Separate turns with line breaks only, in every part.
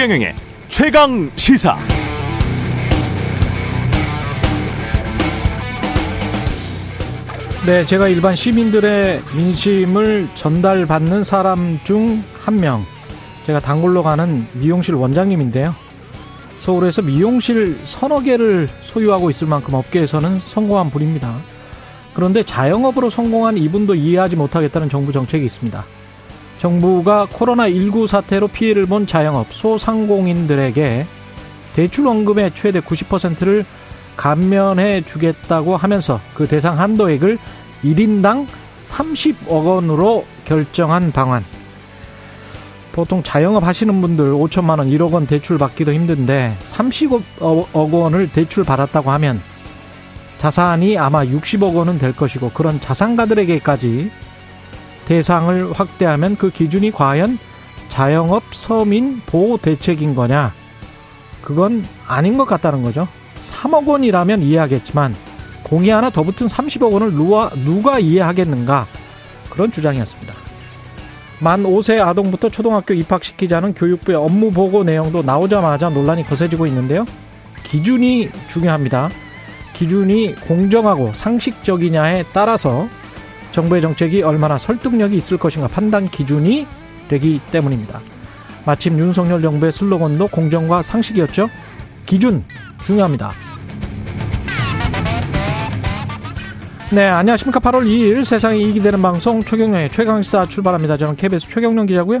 최경영의 최강 시사.
네, 제가 일반 시민들의 민심을 전달받는 사람 중 한 명. 제가 단골로 가는 미용실 원장님인데요. 서울에서 미용실 서너 개를 소유하고 있을 만큼 업계에서는 성공한 분입니다. 그런데 자영업으로 성공한 이분도 이해하지 못하겠다는 정부 정책이 있습니다. 정부가 코로나19 사태로 피해를 본 자영업, 소상공인들에게 대출 원금의 최대 90%를 감면해 주겠다고 하면서 그 대상 한도액을 1인당 30억 원으로 결정한 방안. 보통 자영업 하시는 분들 5천만 원, 1억 원 대출 받기도 힘든데 30억 원을 대출 받았다고 하면 자산이 아마 60억 원은 될 것이고 그런 자산가들에게까지 대상을 확대하면 그 기준이 과연 자영업 서민 보호 대책인 거냐? 그건 아닌 것 같다는 거죠. 3억 원이라면 이해하겠지만 공이 하나 더 붙은 30억 원을 누가, 누가 이해하겠는가? 그런 주장이었습니다. 만 5세 아동부터 초등학교 입학시키자는 교육부의 업무 보고 내용도 나오자마자 논란이 거세지고 있는데요. 기준이 중요합니다. 기준이 공정하고 상식적이냐에 따라서 정부의 정책이 얼마나 설득력이 있을 것인가 판단 기준이 되기 때문입니다. 마침 윤석열 정부의 슬로건도 공정과 상식이었죠. 기준 중요합니다. 네, 안녕하십니까. 8월 2일 세상에 이익이 되는 방송 최경련의 최강시사 출발합니다. 저는 KBS 최경련 기자고요.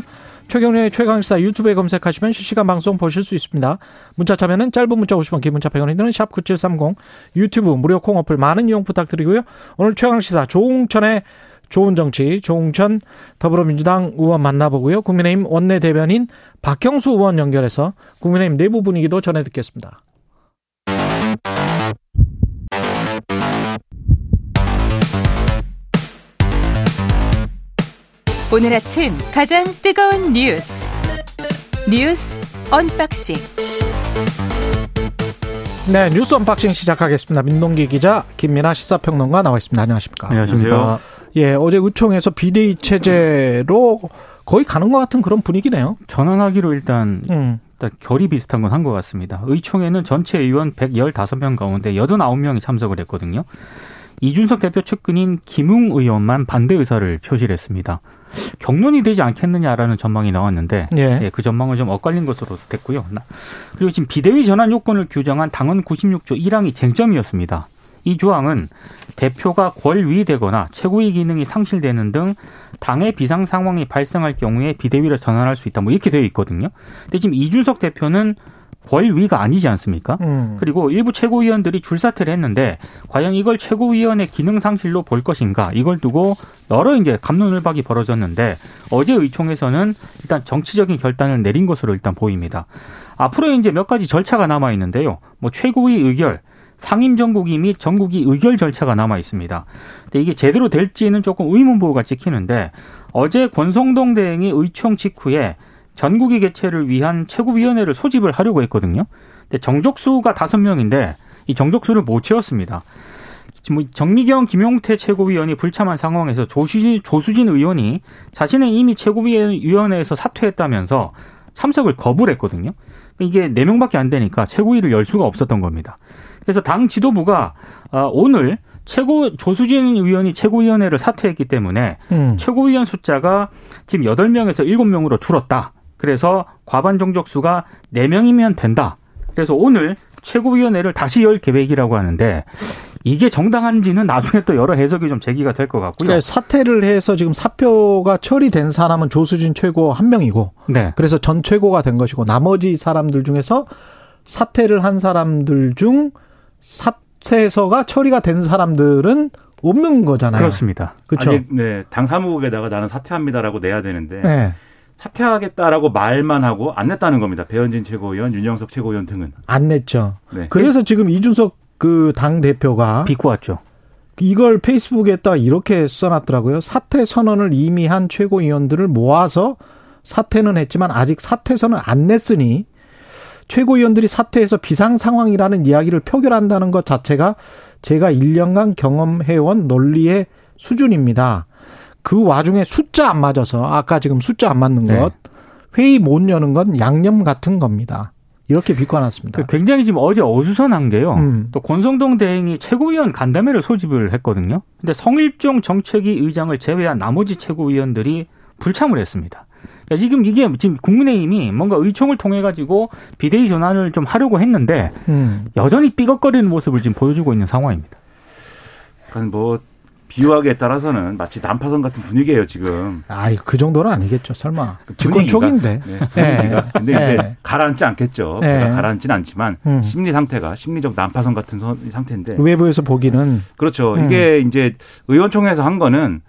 최경련의 최강시사 유튜브에 검색하시면 실시간 방송 보실 수 있습니다. 문자 참여는 짧은 문자 50원, 긴 문자 100원이 드는 샵9730 유튜브 무료 콩 어플 많은 이용 부탁드리고요. 오늘 최강시사 조웅천의 좋은 정치, 조웅천 더불어민주당 의원 만나보고요. 국민의힘 원내대변인 박형수 의원 연결해서 국민의힘 내부 분위기도 전해 듣겠습니다.
오늘 아침 가장 뜨거운 뉴스 뉴스 unboxing
네 뉴스 unboxing 시작하겠습니다. 민동기 기자 김민아 시사평론가 나와 있습니다. 안녕하십니까?
안녕하십니까?
예 어제 의총에서 비대위 체제로 거의 가는 것 같은 그런 분위기네요.
전환하기로 일단
음.
일단 결의 비슷한 건 한 것 같습니다. 의총에는 전체 의원 115명 가운데 89명이 참석을 했거든요. 이준석 대표 측근인 김웅 의원만 반대 의사를 표시를 했습니다. 경론이 되지 않겠느냐라는 전망이 나왔는데
예.
예, 그 전망은 좀 엇갈린 것으로 됐고요. 그리고 지금 비대위 전환 요건을 규정한 당헌 96조 1항이 쟁점이었습니다. 이 조항은 대표가 권위되거나 최고위 기능이 상실되는 등 당의 비상 상황이 발생할 경우에 비대위로 전환할 수 있다. 뭐 이렇게 되어 있거든요. 근데 지금 이준석 대표는 권위가 아니지 않습니까?
음.
그리고 일부 최고위원들이 줄사퇴를 했는데 과연 이걸 최고위원의 기능 상실로 볼 것인가 이걸 두고 여러 이제 감론을박이 벌어졌는데 어제 의총에서는 일단 정치적인 결단을 내린 것으로 일단 보입니다. 앞으로 이제 몇 가지 절차가 남아 있는데요. 뭐 최고위 의결, 상임 전국위 및 전국위 의결 절차가 남아 있습니다. 근데 이게 제대로 될지는 조금 의문부호가 찍히는데 어제 권성동 대행이 의총 직후에 전국위 개최를 위한 최고위원회를 소집을 하려고 했거든요. 근데 정족수가 다섯 명인데 이 정족수를 못 채웠습니다. 지금 정미경, 김용태 최고위원이 불참한 상황에서 조수진, 조수진 의원이 자신은 이미 최고위원회에서 사퇴했다면서 참석을 거부를 했거든요. 이게 네 명밖에 안 되니까 최고위를 열 수가 없었던 겁니다. 그래서 당 지도부가 오늘 최고 조수진 의원이 최고위원회를 사퇴했기 때문에
음.
최고위원 숫자가 지금 8명에서 7명으로 줄었다. 그래서 과반 정족수가 4명이면 된다. 그래서 오늘 최고위원회를 다시 열 계획이라고 하는데 이게 정당한지는 나중에 또 여러 해석이 좀 제기가 될 것 같고요.
그러니까 사퇴를 해서 지금 사표가 처리된 사람은 조수진 최고 한 명이고,
네.
그래서 전 최고가 된 것이고 나머지 사람들 중에서 사퇴를 한 사람들 중 사퇴서가 처리가 된 사람들은 없는 거잖아요.
그렇습니다.
그렇죠.
네, 당 사무국에다가 나는 사퇴합니다라고 내야 되는데
네.
사퇴하겠다라고 말만 하고 안 냈다는 겁니다. 배현진 최고위원, 윤영석 최고위원 등은.
안 냈죠.
네.
그래서 지금 이준석 그 당 대표가
비꼬았죠.
이걸 페이스북에다 이렇게 써놨더라고요. 사퇴 선언을 이미 한 최고위원들을 모아서 사퇴는 했지만 아직 사퇴서는 안 냈으니 최고위원들이 사퇴해서 비상 상황이라는 이야기를 표결한다는 것 자체가 제가 1년간 경험해온 논리의 수준입니다. 그 와중에 숫자 안 맞아서 아까 지금 숫자 안 맞는
네.
것 회의 못 여는 건 양념 같은 겁니다. 이렇게 비관했습니다.
그 굉장히 지금 어제 어수선한 게요.
음.
또 권성동 대행이 최고위원 간담회를 소집을 했거든요. 근데 성일종 정책위 의장을 제외한 나머지 최고위원들이 불참을 했습니다. 그러니까 지금 이게 지금 국민의힘이 뭔가 의총을 통해 가지고 비대위 전환을 좀 하려고 했는데
음.
여전히 삐걱거리는 모습을 지금 보여주고 있는 상황입니다.
그러니까 뭐 비유하기에 따라서는 마치 난파선 같은 분위기예요 지금.
아이 그 정도는 아니겠죠. 설마
그
집권
분위기가.
초기인데.
네,
예.
분위기가. 근데
예.
이제 가라앉지 않겠죠.
예.
제가 가라앉지는 않지만
음.
심리 상태가 심리적 난파선 같은 선- 상태인데.
외부에서 보기는
그렇죠.
음.
이게 이제 의원총회에서 한 거는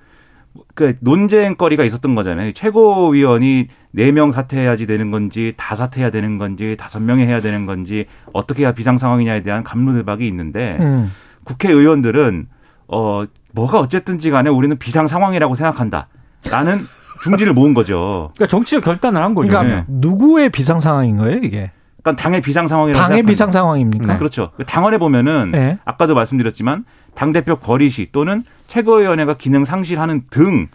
그 논쟁거리가 있었던 거잖아요. 최고위원이 네 명 사퇴해야지 되는 건지 다 사퇴해야 되는 건지 다섯 명이 해야 되는 건지 어떻게 해야 비상 상황이냐에 대한 감론을박이 있는데
음.
국회의원들은 어 뭐가 어쨌든지 간에 우리는 비상 상황이라고 생각한다. 라는 중지를 모은 거죠.
그러니까 정치적 결단을 한 거죠.
그러니까
네.
누구의 비상 상황인 거예요, 이게?
그러니까 당의 비상 상황이라고
당의
생각합니다.
비상 상황입니까?
그렇죠. 당원에 보면은
네.
아까도 말씀드렸지만 당 대표 거리시 또는 최고위원회가 기능 상실하는 등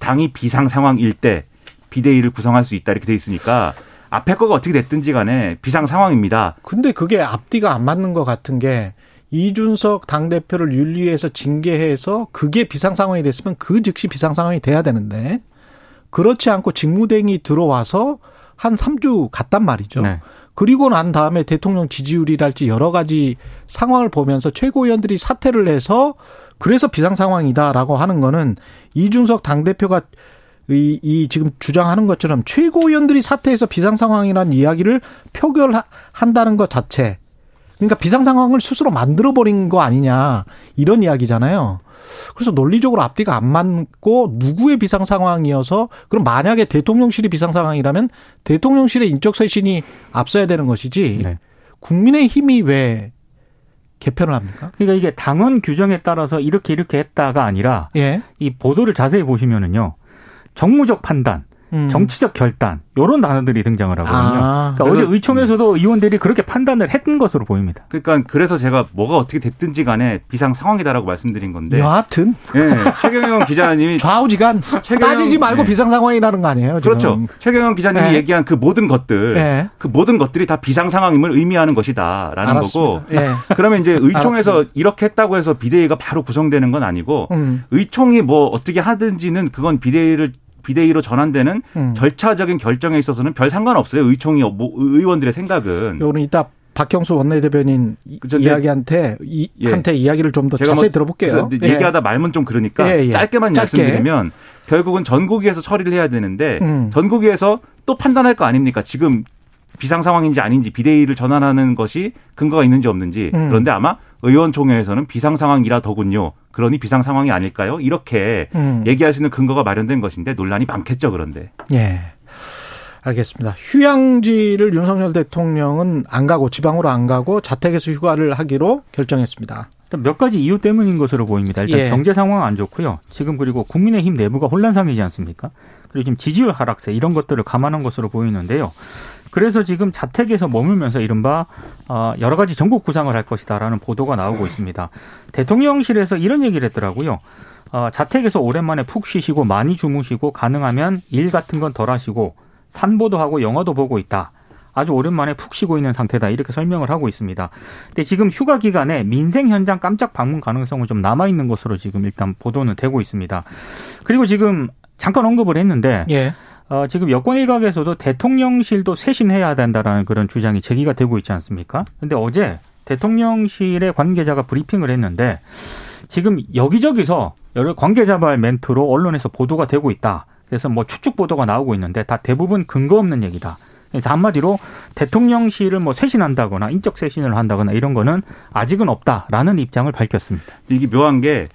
당이 비상 상황일 때 비대위를 구성할 수 있다 이렇게 돼 있으니까 앞에 거가 어떻게 됐든지 간에 비상 상황입니다.
근데 그게 앞뒤가 안 맞는 것 같은 게 이준석 당대표를 윤리위에서 징계해서 그게 비상 상황이 됐으면 그 즉시 비상 상황이 돼야 되는데 그렇지 않고 직무대행이 들어와서 한 3주 갔단 말이죠.
네.
그리고 난 다음에 대통령 지지율이랄지 여러 가지 상황을 보면서 최고위원들이 사퇴를 해서 그래서 비상 상황이다라고 하는 거는 이준석 당대표가 이, 이 지금 주장하는 것처럼 최고위원들이 사퇴해서 비상 상황이라는 이야기를 표결한다는 것 자체. 그러니까 비상 상황을 스스로 만들어 버린 거 아니냐 이런 이야기잖아요. 그래서 논리적으로 앞뒤가 안 맞고 누구의 비상 상황이어서 그럼 만약에 대통령실이 비상 상황이라면 대통령실의 인적 쇄신이 앞서야 되는 것이지
네.
국민의 힘이 왜 개편을 합니까?
그러니까 이게 당원 규정에 따라서 이렇게 이렇게 했다가 아니라
예.
이 보도를 자세히 보시면은요. 정무적 판단,
음.
정치적 결단 요런 단어들이 등장을 하거든요.
아.
그러니까 어제
그래서-
의총에서도 의원들이 그렇게 판단을 했던 것으로 보입니다.
그러니까 그래서 제가 뭐가 어떻게 됐든지 간에 비상 상황이다라고 말씀드린 건데.
여하튼
예, 최경영 기자님이
좌우지간
최경영-
따지지 말고
네.
비상 상황이라는 거 아니에요? 지금.
그렇죠. 최경영 기자님이
네.
얘기한 그 모든 것들,
네.
그 모든 것들이 다 비상 상황임을 의미하는 것이다라는 거고.
알았습니다. 예.
그러면 이제 의총에서
알았습니다.
이렇게 했다고 해서 비대위가 바로 구성되는 건 아니고
음.
의총이 뭐 어떻게 하든지는 그건 비대위를 비대위로 전환되는
음.
절차적인 결정에 있어서는 별 상관없어요. 의총이 뭐 의원들의 생각은.
요거는 이따 박경수 원내대변인
네.
이야기한테 이,
예.
한테 이야기를 좀 더 자세히
뭐
들어볼게요. 예.
얘기하다 말면 좀 그러니까
예, 예.
짧게만
짧게.
말씀드리면 결국은 전국위에서 처리를 해야 되는데
음.
전국위에서 또 판단할 거 아닙니까? 지금 비상 상황인지 아닌지 비대위를 전환하는 것이 근거가 있는지 없는지
음.
그런데 아마 의원총회에서는 비상 상황이라더군요. 그러니 비상 상황이 아닐까요? 이렇게
음.
얘기할 수 있는 근거가 마련된 것인데 논란이 많겠죠. 그런데
예. 알겠습니다. 휴양지를 윤석열 대통령은 안 가고 지방으로 안 가고 자택에서 휴가를 하기로 결정했습니다.
일단 몇 가지 이유 때문인 것으로 보입니다. 일단
예.
경제 상황 안 좋고요. 지금 그리고 국민의힘 내부가 혼란상이지 않습니까? 그리고 지금 지지율 하락세 이런 것들을 감안한 것으로 보이는데요. 그래서 지금 자택에서 머물면서 이른바 어, 여러 가지 전국 구상을 할 것이다라는 보도가 나오고 있습니다. 대통령실에서 이런 얘기를 했더라고요. 어, 자택에서 오랜만에 푹 쉬시고 많이 주무시고 가능하면 일 같은 건 덜 하시고 산보도 하고 영화도 보고 있다. 아주 오랜만에 푹 쉬고 있는 상태다. 이렇게 설명을 하고 있습니다. 근데 지금 휴가 기간에 민생 현장 깜짝 방문 가능성은 좀 남아 있는 것으로 지금 일단 보도는 되고 있습니다. 그리고 지금 잠깐 언급을 했는데
예.
어, 지금 여권 일각에서도 대통령실도 쇄신해야 된다라는 그런 주장이 제기가 되고 있지 않습니까? 근데 어제 대통령실의 관계자가 브리핑을 했는데 지금 여기저기서 여러 관계자발 멘트로 언론에서 보도가 되고 있다. 그래서 뭐 추측 보도가 나오고 있는데 다 대부분 근거 없는 얘기다. 그래서 한마디로 대통령실을 뭐 쇄신한다거나 인적 쇄신을 한다거나 이런 거는 아직은 없다라는 입장을 밝혔습니다.
이게 묘한 게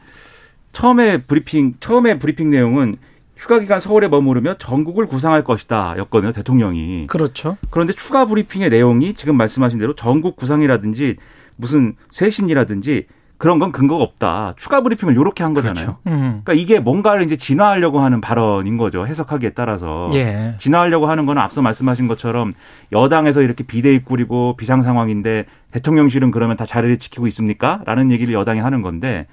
처음에 브리핑 처음에 브리핑 내용은 휴가 기간 서울에 머무르며 정국을 구상할 것이다 였거든요 대통령이.
그렇죠.
그런데 추가 브리핑의 내용이 지금 말씀하신 대로 정국 구상이라든지 무슨 쇄신이라든지 그런 건 근거가 없다. 추가 브리핑을 요렇게 한 거잖아요.
그렇죠.
음.
그러니까 이게 뭔가를 이제 진화하려고 하는 발언인 거죠. 해석하기에 따라서.
예.
진화하려고 하는 거는 앞서 말씀하신 것처럼 여당에서 이렇게 비대위 꾸리고 비상 상황인데 대통령실은 그러면 다 자리를 지키고 있습니까? 라는 얘기를 여당이 하는 건데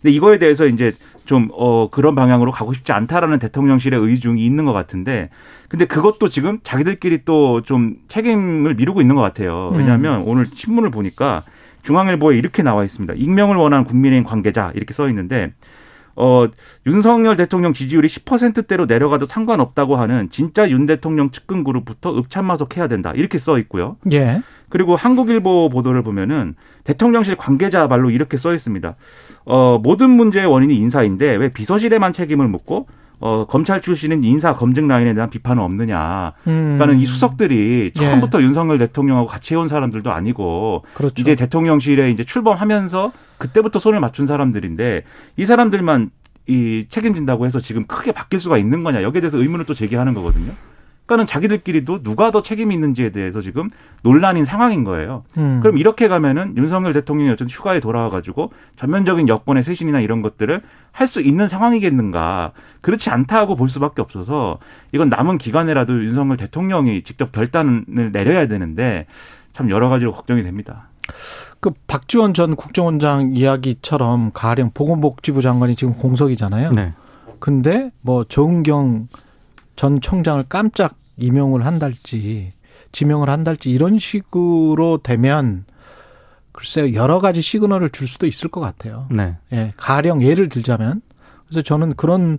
근데 이거에 대해서 이제 좀, 어, 그런 방향으로 가고 싶지 않다라는 대통령실의 의중이 있는 것 같은데 근데 그것도 지금 자기들끼리 또 좀 책임을 미루고 있는 것 같아요. 왜냐하면 오늘 신문을 보니까 중앙일보에 이렇게 나와 있습니다. 익명을 원하는 국민의힘 관계자 이렇게 써 있는데 어, 윤석열 대통령 지지율이 10%대로 내려가도 상관없다고 하는 진짜 윤 대통령 측근 그룹부터 읍참마속해야 된다. 이렇게 써 있고요.
예.
그리고 한국일보 보도를 보면은 대통령실 관계자 말로 이렇게 써 있습니다. 어, 모든 문제의 원인이 인사인데 왜 비서실에만 책임을 묻고 어, 검찰 출신은 인사 검증 라인에 대한 비판은 없느냐.
음.
그러니까는 이 수석들이
예.
처음부터 윤석열 대통령하고 같이 해온 사람들도 아니고
그렇죠.
이제 대통령실에 이제 출범하면서 그때부터 손을 맞춘 사람들인데 이 사람들만 이 책임진다고 해서 지금 크게 바뀔 수가 있는 거냐 여기에 대해서 의문을 또 제기하는 거거든요. 그러니까는 자기들끼리도 누가 더 책임이 있는지에 대해서 지금 논란인 상황인 거예요.
음.
그럼 이렇게 가면은 윤석열 대통령이 어쨌든 휴가에 돌아와가지고 전면적인 여권의 쇄신이나 이런 것들을 할 수 있는 상황이겠는가. 그렇지 않다고 볼 수밖에 없어서 이건 남은 기간에라도 윤석열 대통령이 직접 결단을 내려야 되는데 참 여러 가지로 걱정이 됩니다.
그 박지원 전 국정원장 이야기처럼 가령 보건복지부 장관이 지금 공석이잖아요.
네.
근데 뭐 정은경 전 청장을 깜짝 임용을 한달지 지명을 한달지 이런 식으로 되면 글쎄요 여러 가지 시그널을 줄 수도 있을 것 같아요.
네.
예, 가령 예를 들자면 그래서 저는 그런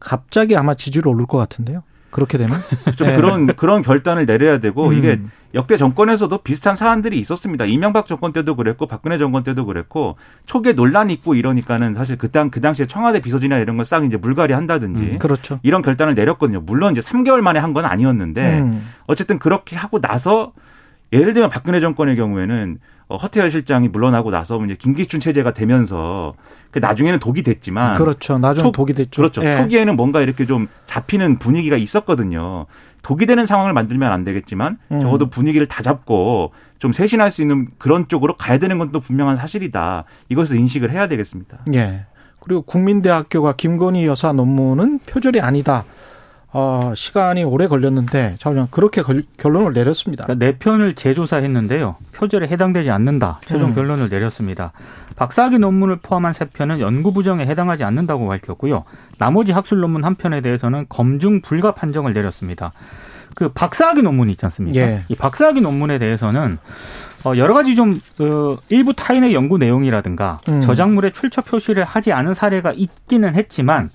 갑자기 아마 지지율 오를 것 같은데요. 그렇게 되면
좀
예.
그런 그런 결단을 내려야 되고
음.
이게 역대 정권에서도 비슷한 사안들이 있었습니다. 이명박 정권 때도 그랬고 박근혜 정권 때도 그랬고 초기에 논란이 있고 이러니까는 사실 그당 그 당시에 청와대 비서진이나 이런 걸 싹 이제 물갈이 한다든지
그렇죠.
이런 결단을 내렸거든요. 물론 이제 3개월 만에 한 건 아니었는데
음.
어쨌든 그렇게 하고 나서 예를 들면 박근혜 정권의 경우에는 어, 허태열 실장이 물러나고 나서 이제 김기춘 체제가 되면서 그 나중에는 독이 됐지만
그렇죠. 나중에
초-
독이 됐죠.
그렇죠.
예.
초기에는 뭔가 이렇게 좀 잡히는 분위기가 있었거든요. 독이 되는 상황을 만들면 안 되겠지만
음.
적어도 분위기를 다 잡고 좀 쇄신할 수 있는 그런 쪽으로 가야 되는 건 또 분명한 사실이다. 이것을 인식을 해야 되겠습니다.
예. 그리고 국민대학교가 김건희 여사 논문은 표절이 아니다. 어, 시간이 오래 걸렸는데, 자, 그렇게 걸- 결론을 내렸습니다.
그러니까 네 편을 재조사했는데요. 표절에 해당되지 않는다. 최종
음.
결론을 내렸습니다. 박사학위 논문을 포함한 세 편은 연구 부정에 해당하지 않는다고 밝혔고요. 나머지 학술 논문 한 편에 대해서는 검증 불가 판정을 내렸습니다. 그 박사학위 논문이 있지 않습니까?
예.
이 박사학위 논문에 대해서는 어, 여러 가지 좀 어, 일부 타인의 연구 내용이라든가
음.
저작물에 출처 표시를 하지 않은 사례가 있기는 했지만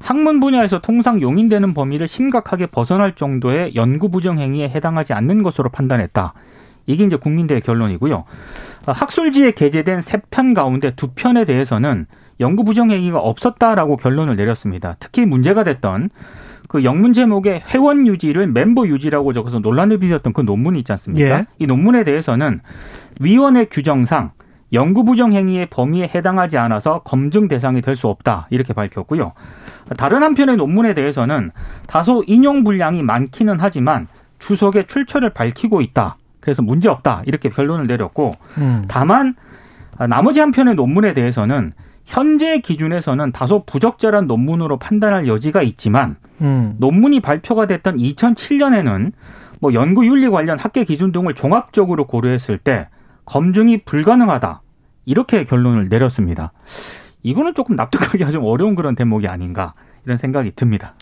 학문 분야에서 통상 용인되는 범위를 심각하게 벗어날 정도의 연구 부정 행위에 해당하지 않는 것으로 판단했다. 이게 이제 국민대의 결론이고요. 어, 학술지에 게재된 세 편 가운데 두 편에 대해서는 연구 부정 행위가 없었다라고 결론을 내렸습니다. 특히 문제가 됐던 그 영문 제목에 회원 유지를 멤버 유지라고 적어서 논란을 빚었던 그 논문이 있지 않습니까?
예.
이 논문에 대해서는 위원회 규정상 연구 부정 행위의 범위에 해당하지 않아서 검증 대상이 될 수 없다 이렇게 밝혔고요. 다른 한편의 논문에 대해서는 다소 인용 분량이 많기는 하지만 주석의 출처를 밝히고 있다. 그래서 문제 없다 이렇게 결론을 내렸고
음.
다만 아, 나머지 한 편의 논문에 대해서는 현재 기준에서는 다소 부적절한 논문으로 판단할 여지가 있지만
음.
논문이 발표가 됐던 2007년에는 뭐 연구 윤리 관련 학계 기준 등을 종합적으로 고려했을 때 검증이 불가능하다. 이렇게 결론을 내렸습니다. 이거는 조금 납득하기가 좀 어려운 그런 대목이 아닌가 이런 생각이 듭니다.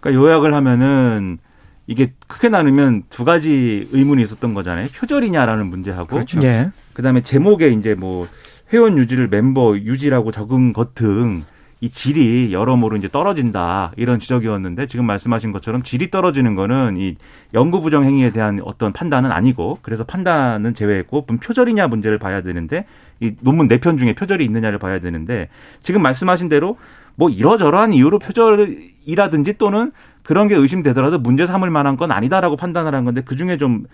그러니까 요약을 하면은 이게 크게 나누면 두 가지 의문이 있었던 거잖아요. 표절이냐라는 문제하고
그렇죠.
예.
그다음에 제목에 이제 뭐 회원 유지를 멤버 유지라고 적은 것 등 이 질이 여러모로 이제 떨어진다 이런 지적이었는데 지금 말씀하신 것처럼 질이 떨어지는 거는 이 연구 부정 행위에 대한 어떤 판단은 아니고 그래서 판단은 제외했고 문 표절이냐 문제를 봐야 되는데 이 논문 네 편 중에 표절이 있느냐를 봐야 되는데 지금 말씀하신 대로 뭐 이러저러한 이유로 표절이라든지 또는 그런 게 의심되더라도 문제 삼을 만한 건 아니다라고 판단을 한 건데 그 중에 좀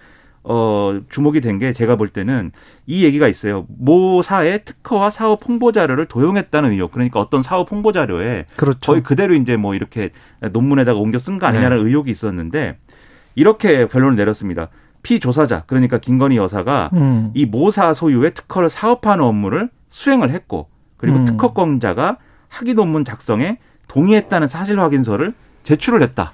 어, 주목이 된 게 제가 볼 때는 이 얘기가 있어요. 모 사의 특허와 사업 홍보 자료를 도용했다는 의혹. 그러니까 어떤 사업 홍보 자료에
그렇죠.
거의 그대로 이제 뭐 이렇게 논문에다가 옮겨 쓴 거 아니냐는
네.
의혹이 있었는데 이렇게 결론을 내렸습니다. 피조사자 그러니까 김건희 여사가
음.
이 모사 소유의 특허를 사업하는 업무를 수행을 했고 그리고
음.
특허권자가 학위 논문 작성에 동의했다는 사실 확인서를 제출을 했다.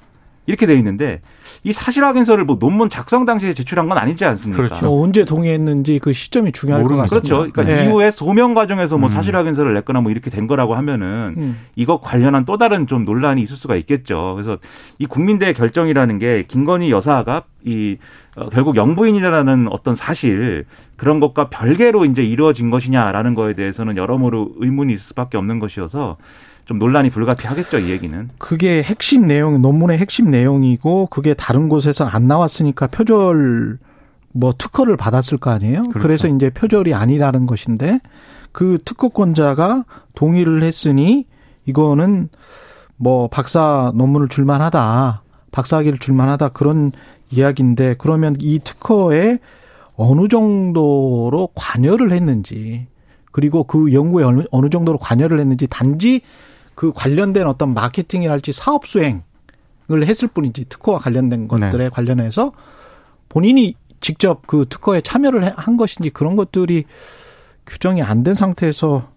이렇게 돼 있는데 이 사실 확인서를 뭐 논문 작성 당시에 제출한 건 아니지 않습니까?
그렇죠.
뭐 언제 동의했는지 그 시점이 중요할 것
모르는
같습니다.
그렇죠. 그러니까
예.
이후에 소명 과정에서 뭐
음.
사실 확인서를 냈거나 뭐 이렇게 된 거라고 하면은
음.
이거 관련한 또 다른 좀 논란이 있을 수가 있겠죠. 그래서 이 국민대 결정이라는 게 김건희 여사가 이 어, 결국 영부인이라는 어떤 사실 그런 것과 별개로 이제 이루어진 것이냐라는 거에 대해서는 여러모로 의문이 있을 수밖에 없는 것이어서 좀 논란이 불가피하겠죠, 이 얘기는.
그게 핵심 내용, 논문의 핵심 내용이고 그게 다른 곳에서 안 나왔으니까 표절 뭐 특허를 받았을 거 아니에요?
그렇죠.
그래서 이제 표절이 아니라는 것인데 그 특허권자가 동의를 했으니 이거는 뭐 박사 논문을 줄만하다. 박사학위를 줄만하다 그런 이야기인데 그러면 이 특허에 어느 정도로 관여를 했는지 그리고 그 연구에 어느, 어느 정도로 관여를 했는지 단지 그 관련된 어떤 마케팅이랄지 사업 수행을 했을 뿐이지 특허와 관련된 것들에 관련해서 본인이 직접 그 특허에 참여를 해- 한 것인지 그런 것들이 규정이 안 된 상태에서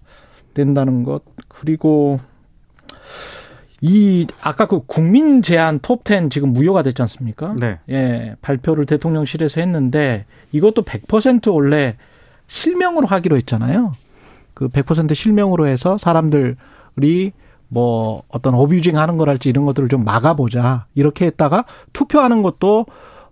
된다는 것 그리고 이 아까 그 국민 제안 톱10 지금 무효가 됐지 않습니까?
네.
예, 발표를 대통령실에서 했는데 이것도 100% 원래 실명으로 하기로 했잖아요. 그 100% 실명으로 해서 사람들이 뭐 어떤 어뷰징 하는 거랄지 이런 것들을 좀 막아보자. 이렇게 했다가 투표하는 것도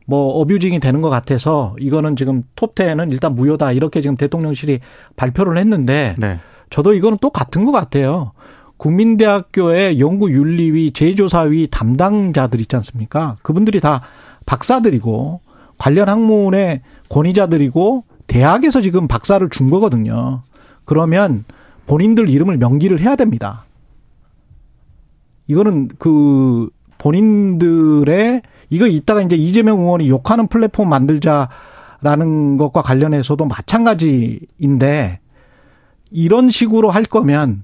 뭐 어뷰징이 되는 것 같아서 이거는 지금 톱10은 일단 무효다. 이렇게 지금 대통령실이 발표를 했는데
네.
저도 이거는 또 같은 것 같아요. 국민대학교의 연구윤리위 제조사위 담당자들 있지 않습니까? 그분들이 다 박사들이고 관련 학문의 권위자들이고 대학에서 지금 박사를 준 거거든요. 그러면 본인들 이름을 명기를 해야 됩니다. 이거는 그 본인들의 이거 이따가 이제 이재명 의원이 욕하는 플랫폼 만들자라는 것과 관련해서도 마찬가지인데 이런 식으로 할 거면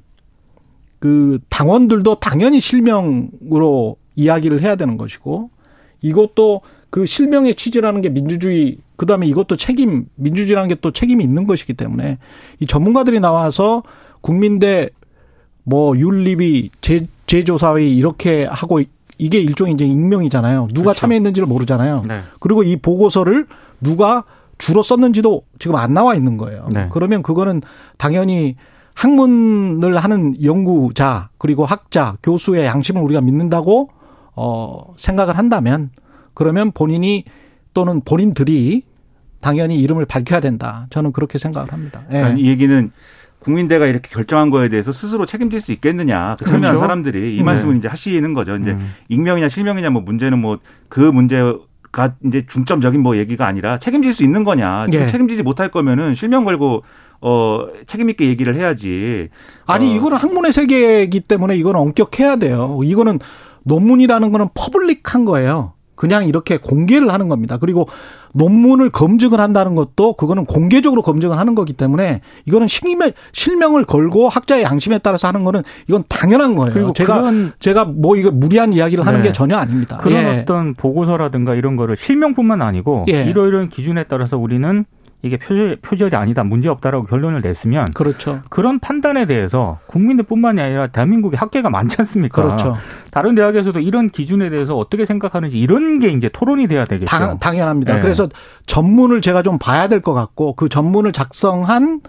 그 당원들도 당연히 실명으로 이야기를 해야 되는 것이고 이것도 그 실명의 취지라는 게 민주주의 그다음에 이것도 책임 민주주의라는 게 또 책임이 있는 것이기 때문에 이 전문가들이 나와서 국민대 뭐 윤리위 제, 제조사위 이렇게 하고 이게 일종의 이제 익명이잖아요. 누가
그렇죠.
참여했는지를 모르잖아요.
네.
그리고 이 보고서를 누가 주로 썼는지도 지금 안 나와 있는 거예요.
네.
그러면 그거는 당연히 학문을 하는 연구자 그리고 학자 교수의 양심을 우리가 믿는다고 어 생각을 한다면 그러면 본인이 또는 본인들이 당연히 이름을 밝혀야 된다. 저는 그렇게 생각을 합니다. 예.
그러니까 이 얘기는 국민대가 이렇게 결정한 거에 대해서 스스로 책임질 수 있겠느냐. 그 참여한
그렇죠.
사람들이 이
네.
말씀을 이제 하시는 거죠. 이제
음.
익명이냐 실명이냐 뭐 문제는 뭐 그 문제 가 이제 중점적인 뭐 얘기가 아니라 책임질 수 있는 거냐.
예.
책임지지 못할 거면은 실명 걸고 어 책임 있게 얘기를 해야지.
아니
어,
이거는 학문의 세계이기 때문에 이거는 엄격해야 돼요. 이거는 논문이라는 거는 퍼블릭한 거예요. 그냥 이렇게 공개를 하는 겁니다. 그리고 논문을 검증을 한다는 것도 그거는 공개적으로 검증을 하는 거기 때문에 이거는 실명, 실명을 걸고 학자의 양심에 따라서 하는 거는 이건 당연한 거예요.
그리고
제가 제가 뭐 이거 무리한 이야기를 하는
네.
게 전혀 아닙니다.
그런
예.
어떤 보고서라든가 이런 거를 실명뿐만 아니고
예.
이러이러한 기준에 따라서 우리는 이게 표절, 표절이 아니다, 문제 없다라고 결론을 냈으면
그렇죠.
그런 판단에 대해서 국민들뿐만이 아니라 대한민국에 학계가 많지 않습니까?
그렇죠.
다른 대학에서도 이런 기준에 대해서 어떻게 생각하는지 이런 게 이제 토론이 돼야 되겠죠.
당, 당연합니다.
네.
그래서 전문을 제가 좀 봐야 될 것 같고 그 전문을 작성한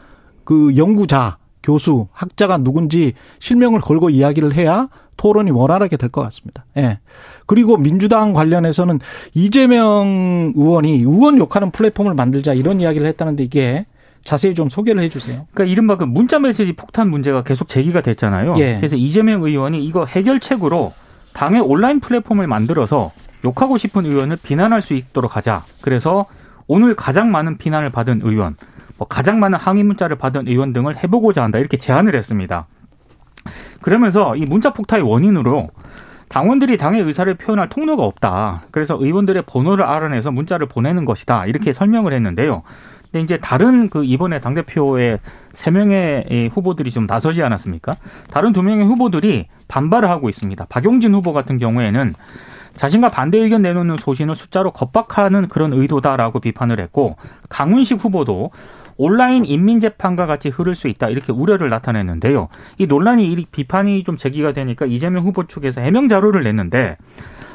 그 연구자, 교수, 학자가 누군지 실명을 걸고 이야기를 해야 토론이 원활하게 될 것 같습니다. 예. 그리고 민주당 관련해서는 이재명 의원이 의원 욕하는 플랫폼을 만들자 이런 이야기를 했다는데 이게 자세히 좀 소개를 해 주세요.
그러니까 이른바 그 문자 메시지 폭탄 문제가 계속 제기가 됐잖아요.
예.
그래서 이재명 의원이 이거 해결책으로 당의 온라인 플랫폼을 만들어서 욕하고 싶은 의원을 비난할 수 있도록 하자. 그래서 오늘 가장 많은 비난을 받은 의원, 뭐 가장 많은 항의 문자를 받은 의원 등을 해보고자 한다. 이렇게 제안을 했습니다. 그러면서 이 문자 폭탄의 원인으로 당원들이 당의 의사를 표현할 통로가 없다. 그래서 의원들의 번호를 알아내서 문자를 보내는 것이다. 이렇게 설명을 했는데요. 근데 이제 다른 그 이번에 당대표의 세 명의 이 후보들이 좀 나서지 않았습니까? 다른 두 명의 후보들이 반발을 하고 있습니다. 박용진 후보 같은 경우에는 자신과 반대 의견 내놓는 소신을 숫자로 겁박하는 그런 의도다라고 비판을 했고 강훈식 후보도 온라인 인민재판과 같이 흐를 수 있다 이렇게 우려를 나타냈는데요. 이 논란이 이 비판이 좀 제기가 되니까 이재명 후보 측에서 해명 자료를 냈는데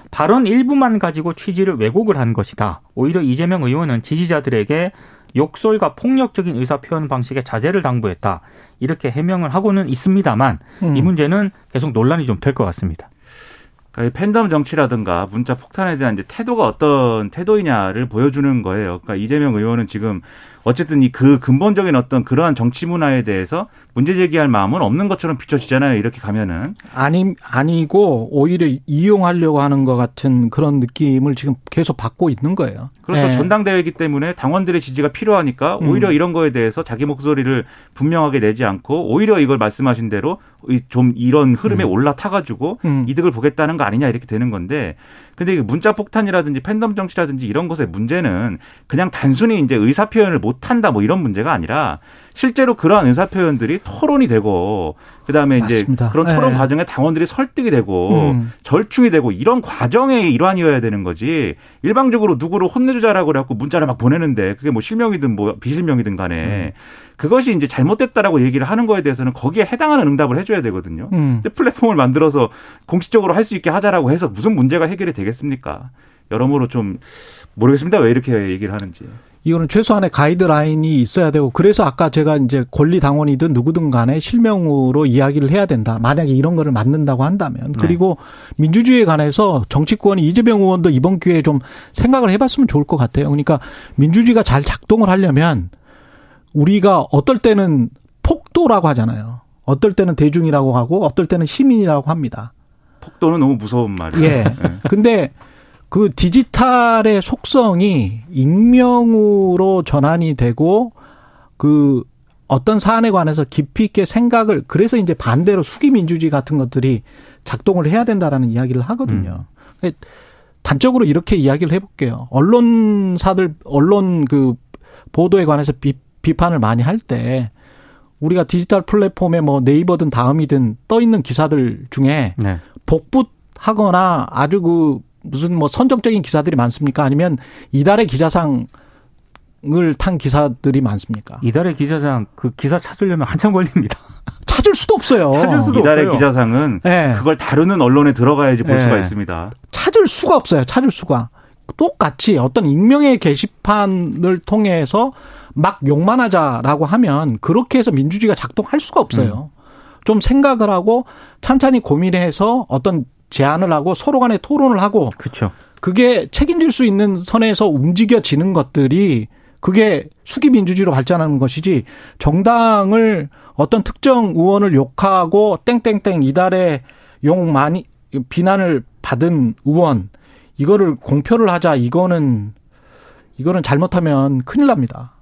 발언 일부만 가지고 취지를 왜곡을 한 것이다. 오히려 이재명 의원은 지지자들에게 욕설과 폭력적인 의사 표현 방식에 자제를 당부했다. 이렇게 해명을 하고는 있습니다만
음.
이 문제는 계속 논란이 좀 될 것 같습니다.
그러니까 팬덤 정치라든가 문자 폭탄에 대한 이제 태도가 어떤 태도이냐를 보여주는 거예요. 그러니까 이재명 의원은 지금 어쨌든 이 그 근본적인 어떤 그러한 정치 문화에 대해서 문제 제기할 마음은 없는 것처럼 비춰지잖아요. 이렇게 가면은
아니 아니고 오히려 이용하려고 하는 것 같은 그런 느낌을 지금 계속 받고 있는 거예요.
그래서
예.
전당대회이기 때문에 당원들의 지지가 필요하니까
음.
오히려 이런 거에 대해서 자기 목소리를 분명하게 내지 않고 오히려 이걸 말씀하신 대로 이 좀 이런 흐름에 올라타가지고
음.
이득을 보겠다는 거 아니냐 이렇게 되는 건데 근데 문자 폭탄이라든지 팬덤 정치라든지 이런 것의 문제는 그냥 단순히 이제 의사 표현을 못 한다 뭐 이런 문제가 아니라 실제로 그러한 의사 표현들이 토론이 되고 그다음에 이제
맞습니다.
그런 토론
네.
과정에 당원들이 설득이 되고
음.
절충이 되고 이런 과정의 일환이어야 되는 거지 일방적으로 누구를 혼내주자라고 그래갖고 문자를 막 보내는데 그게 뭐 실명이든 뭐 비실명이든 간에 그것이 이제 잘못됐다라고 얘기를 하는 거에 대해서는 거기에 해당하는 응답을 해줘야 되거든요.
음.
근데 플랫폼을 만들어서 공식적으로 할 수 있게 하자라고 해서 무슨 문제가 해결이 되겠습니까? 여러모로 좀 모르겠습니다. 왜 이렇게 얘기를 하는지.
이거는 최소한의 가이드라인이 있어야 되고 그래서 아까 제가 이제 권리 당원이든 누구든 간에 실명으로 이야기를 해야 된다. 만약에 이런 거를 만든다고 한다면 그리고 민주주의에 관해서 정치권이 이재명 의원도 이번 기회에 좀 생각을 해봤으면 좋을 것 같아요. 그러니까 민주주의가 잘 작동을 하려면 우리가 어떨 때는 폭도라고 하잖아요. 어떨 때는 대중이라고 하고 어떨 때는 시민이라고 합니다.
폭도는 너무 무서운 말이에요.
예. 근데 그 디지털의 속성이 익명으로 전환이 되고 그 어떤 사안에 관해서 깊이 있게 생각을 그래서 이제 반대로 수기 민주주의 같은 것들이 작동을 해야 된다라는 이야기를 하거든요. 근데 단적으로 이렇게 이야기를 해볼게요. 언론사들 언론 그 보도에 관해서 비, 비판을 많이 할 때 우리가 디지털 플랫폼에 뭐 네이버든 다음이든 떠 있는 기사들 중에
네.
복붙하거나 아주 그 무슨 뭐 선정적인 기사들이 많습니까? 아니면 이달의 기자상 을 탄 기사들이 많습니까?
이달의 기자상 그 기사 찾으려면 한참 걸립니다.
찾을 수도 없어요.
찾을 수도
이달의
없어요.
기자상은
예.
그걸 다루는 언론에 들어가야지 볼
예.
수가 있습니다.
찾을 수가 없어요. 찾을 수가. 똑같이 어떤 익명의 게시판을 통해서 막 욕만 하자라고 하면 그렇게 해서 민주주의가 작동할 수가 없어요. 좀 생각을 하고 찬찬히 고민해서 어떤 제안을 하고 서로 간에 토론을 하고
그렇죠.
그게 책임질 수 있는 선에서 움직여지는 것들이 그게 수기 민주주의로 발전하는 것이지 정당을 어떤 특정 의원을 욕하고 땡땡땡 이달에 욕 많이 비난을 받은 의원 이거를 공표를 하자 이거는 이거는 잘못하면 큰일 납니다.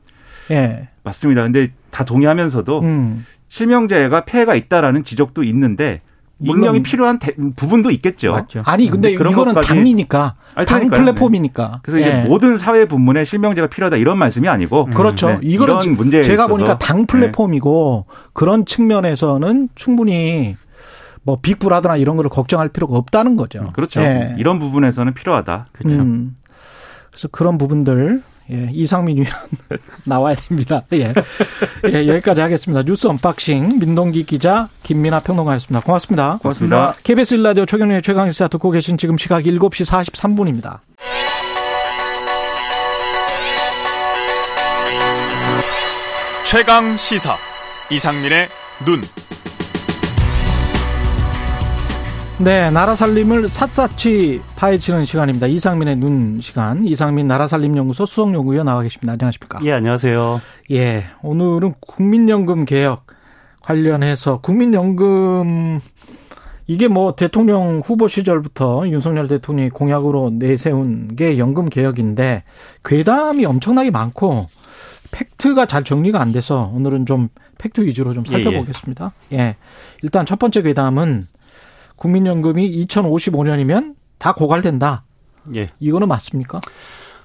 예.
맞습니다. 근데 다 동의하면서도
음.
실명제가 폐해가 있다라는 지적도 있는데 익명이 필요한 대- 부분도 있겠죠.
맞죠.
아니 근데
그런
이거는
것까지-
당이니까
아니,
당
그러니까요.
플랫폼이니까.
그래서 이제
예.
모든 사회 분문에 실명제가 필요하다 이런 말씀이 아니고
그렇죠.
네,
이거는
이런 문제에
제가
있어서
보니까 당
네.
플랫폼이고 그런 측면에서는 충분히 뭐 Big Brother나 이런 거를 걱정할 필요가 없다는 거죠.
그렇죠.
예.
이런 부분에서는 필요하다.
그렇죠.
음. 그래서 그런 부분들 예, 이상민 의원 나와야 됩니다. 예. 예, 여기까지 하겠습니다. 뉴스 unboxing 민동기 기자 김민아 평론가였습니다. 고맙습니다.
고맙습니다.
KBS 일라디오 최경영의 최강시사 듣고 계신 지금 시각 7시 43분입니다.
최강 시사 이상민의 눈.
네, 나라 살림을 샅샅이 파헤치는 시간입니다. 이상민의 눈 시간. 이상민 나라 살림 연구소 수석 연구위원 나와 계십니다. 안녕하십니까?
예, 안녕하세요.
예, 오늘은 국민연금 개혁 관련해서 국민연금 이게 뭐 대통령 후보 시절부터 윤석열 대통령이 공약으로 내세운 게 연금 개혁인데 괴담이 엄청나게 많고 fact가 잘 정리가 안 돼서 오늘은 좀 팩트 위주로 좀
예, 예.
살펴보겠습니다. 예. 일단 첫 번째 괴담은 국민연금이 2055년이면 다 고갈된다.
예.
이거는 맞습니까?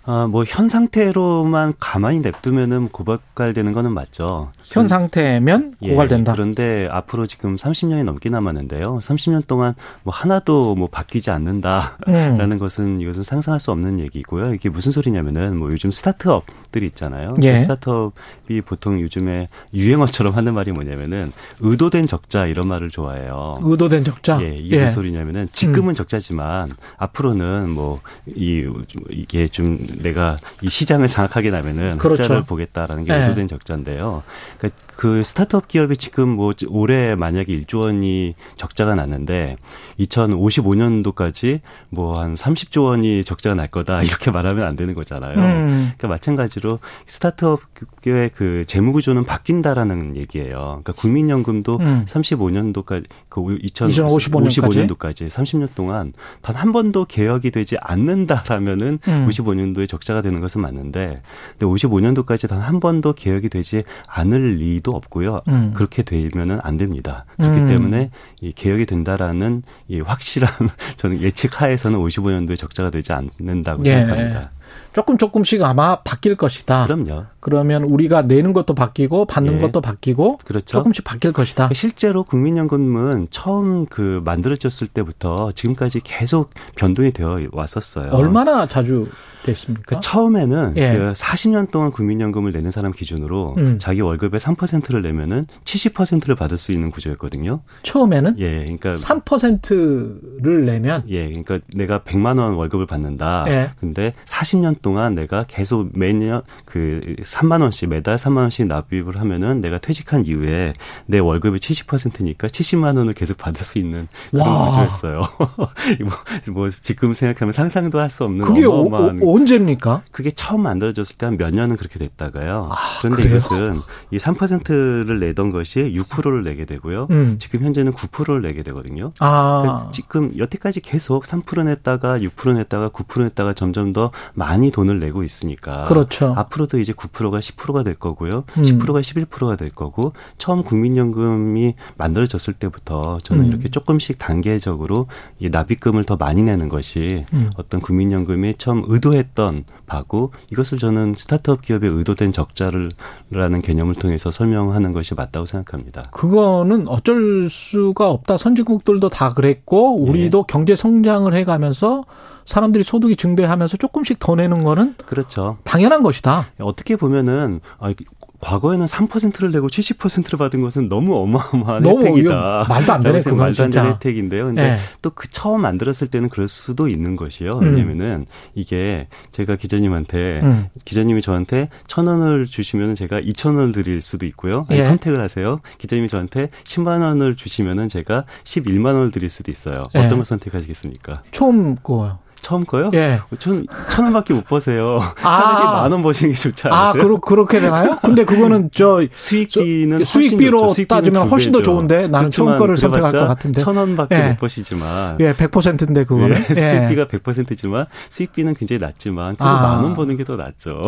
아, 뭐 현 상태로만 가만히 냅두면은 고갈되는 거는 맞죠.
현 상태면
예,
고갈된다.
그런데 앞으로 지금 30년이 넘게 남았는데요. 30년 동안 뭐 하나도 뭐 바뀌지 않는다라는
음.
것은 이것은 상상할 수 없는 얘기고요. 이게 무슨 소리냐면은 뭐 요즘 startup들이 있잖아요. 그
예.
startup이 보통 요즘에 유행어처럼 하는 말이 뭐냐면은 의도된 적자 이런 말을 좋아해요.
의도된 적자.
예, 이게 무슨 소리냐면은 지금은 적자지만 앞으로는 뭐 이 이게 좀 내가 이 시장을 장악하게 되면은
그렇죠.
흑자를 보겠다라는 게
예.
의도된 적자인데요. 그러니까 그 스타트업 기업이 지금 뭐 올해 만약에 1조 원이 적자가 났는데 2055년도까지 뭐 한 30조 원이 적자가 날 거다 이렇게 말하면 안 되는 거잖아요.
음.
그러니까 마찬가지로 스타트업의 그 재무 구조는 바뀐다라는 얘기예요. 그러니까 국민연금도
음.
35년도까지 그
2055 년까지?
2055년도까지 30년 동안 단 한 번도 개혁이 되지 않는다라면은
음.
55년도에 적자가 되는 것은 맞는데 근데 55년도까지 단 한 번도 개혁이 되지 않을 리도 없고요.
음.
그렇게 되면은 안 됩니다. 그렇기
음.
때문에 이 개혁이 된다라는 이 확실한 저는 예측 하에서는 55년도에 적자가 되지 않는다고
예.
생각합니다.
조금 조금씩 아마 바뀔 것이다.
그럼요.
그러면 우리가 내는 것도 바뀌고 받는
예.
것도 바뀌고
그렇죠.
조금씩 바뀔 것이다.
실제로 국민연금은 처음 그 만들어졌을 때부터 지금까지 계속 변동이 되어 왔었어요.
얼마나 자주 됐습니까?
그 처음에는
예.
그 40년 동안 국민연금을 내는 사람 기준으로
음.
자기 월급의 3%를 내면은 70%를 받을 수 있는 구조였거든요.
처음에는
예, 그러니까
3%를 내면
예, 그러니까 내가 100만 원 월급을 받는다.
예.
근데 40년 동안 내가 계속 매년 그 3만 원씩 매달 3만 원씩 납입을 하면은 내가 퇴직한 이후에 내 월급의 70%니까 70만 원을 계속 받을 수 있는 그런
와.
구조였어요. 뭐, 뭐 지금 생각하면 상상도 할 수 없는
그게 어,
어마어마한
어, 언제입니까?
그게 처음 만들어졌을 때 한 몇 년은 그렇게 됐다가요.
아,
그런데
그래요?
이것은 이 3%를 내던 것이 6%를 내게 되고요.
음.
지금 현재는 9%를 내게 되거든요.
아,
그 지금 여태까지 계속 3% 냈다가 6% 냈다가 9% 냈다가 점점 더 많이 돈을 내고 있으니까
그렇죠.
앞으로도 이제 9%가 10%가 될 거고요.
음.
10%가 11%가 될 거고 처음 국민연금이 만들어졌을 때부터 저는
음.
이렇게 조금씩 단계적으로 이 납입금을 더 많이 내는 것이
음.
어떤 국민연금이 처음 의도했 던 바고 이것을 저는 스타트업 기업의 의도된 적자를라는 개념을 통해서 설명하는 것이 맞다고 생각합니다.
그거는 어쩔 수가 없다. 선진국들도 다 그랬고 우리도
예.
경제 성장을 해가면서 사람들이 소득이 증대하면서 조금씩 더 내는 거는
그렇죠.
당연한 것이다.
어떻게 보면은 아, 과거에는 3%를 내고 70%를 받은 것은 너무 어마어마한
너무
혜택이다.
말도 안
생각-
그건
말도 안. 되는 혜택인데요. 근데
예.
또그 처음 만들었을 때는 그럴 수도 있는 것이요.
음.
왜냐면은 이게 제가 기자님한테
음.
기자님이 저한테 천 원을 주시면 제가 이천 원을 드릴 수도 있고요. 아니,
예.
선택을 하세요. 기자님이 저한테 10만 원을 주시면은 제가 11만 원을 드릴 수도 있어요.
예.
어떤 걸 선택하시겠습니까?
처음 거요.
처음 거요?
예.
천, 천 원밖에 못 버세요.
아.
차라리 만 원 버시는 게 좋지
아,
않으세요?
그러, 그렇게 되나요? 근데 그거는 저
수익비는
저- 수익비로
훨씬. 수익비는
따지면
두
훨씬 더. 좋은데 나는 처음 거를 선택할 것 같은데.
천 원밖에
예.
못 버시지만
예, 100%인데 그거는.
예,
예.
수익비가 100%지만 수익비는 굉장히 낮지만 그래도
아.
만원 버는 게 더 낫죠.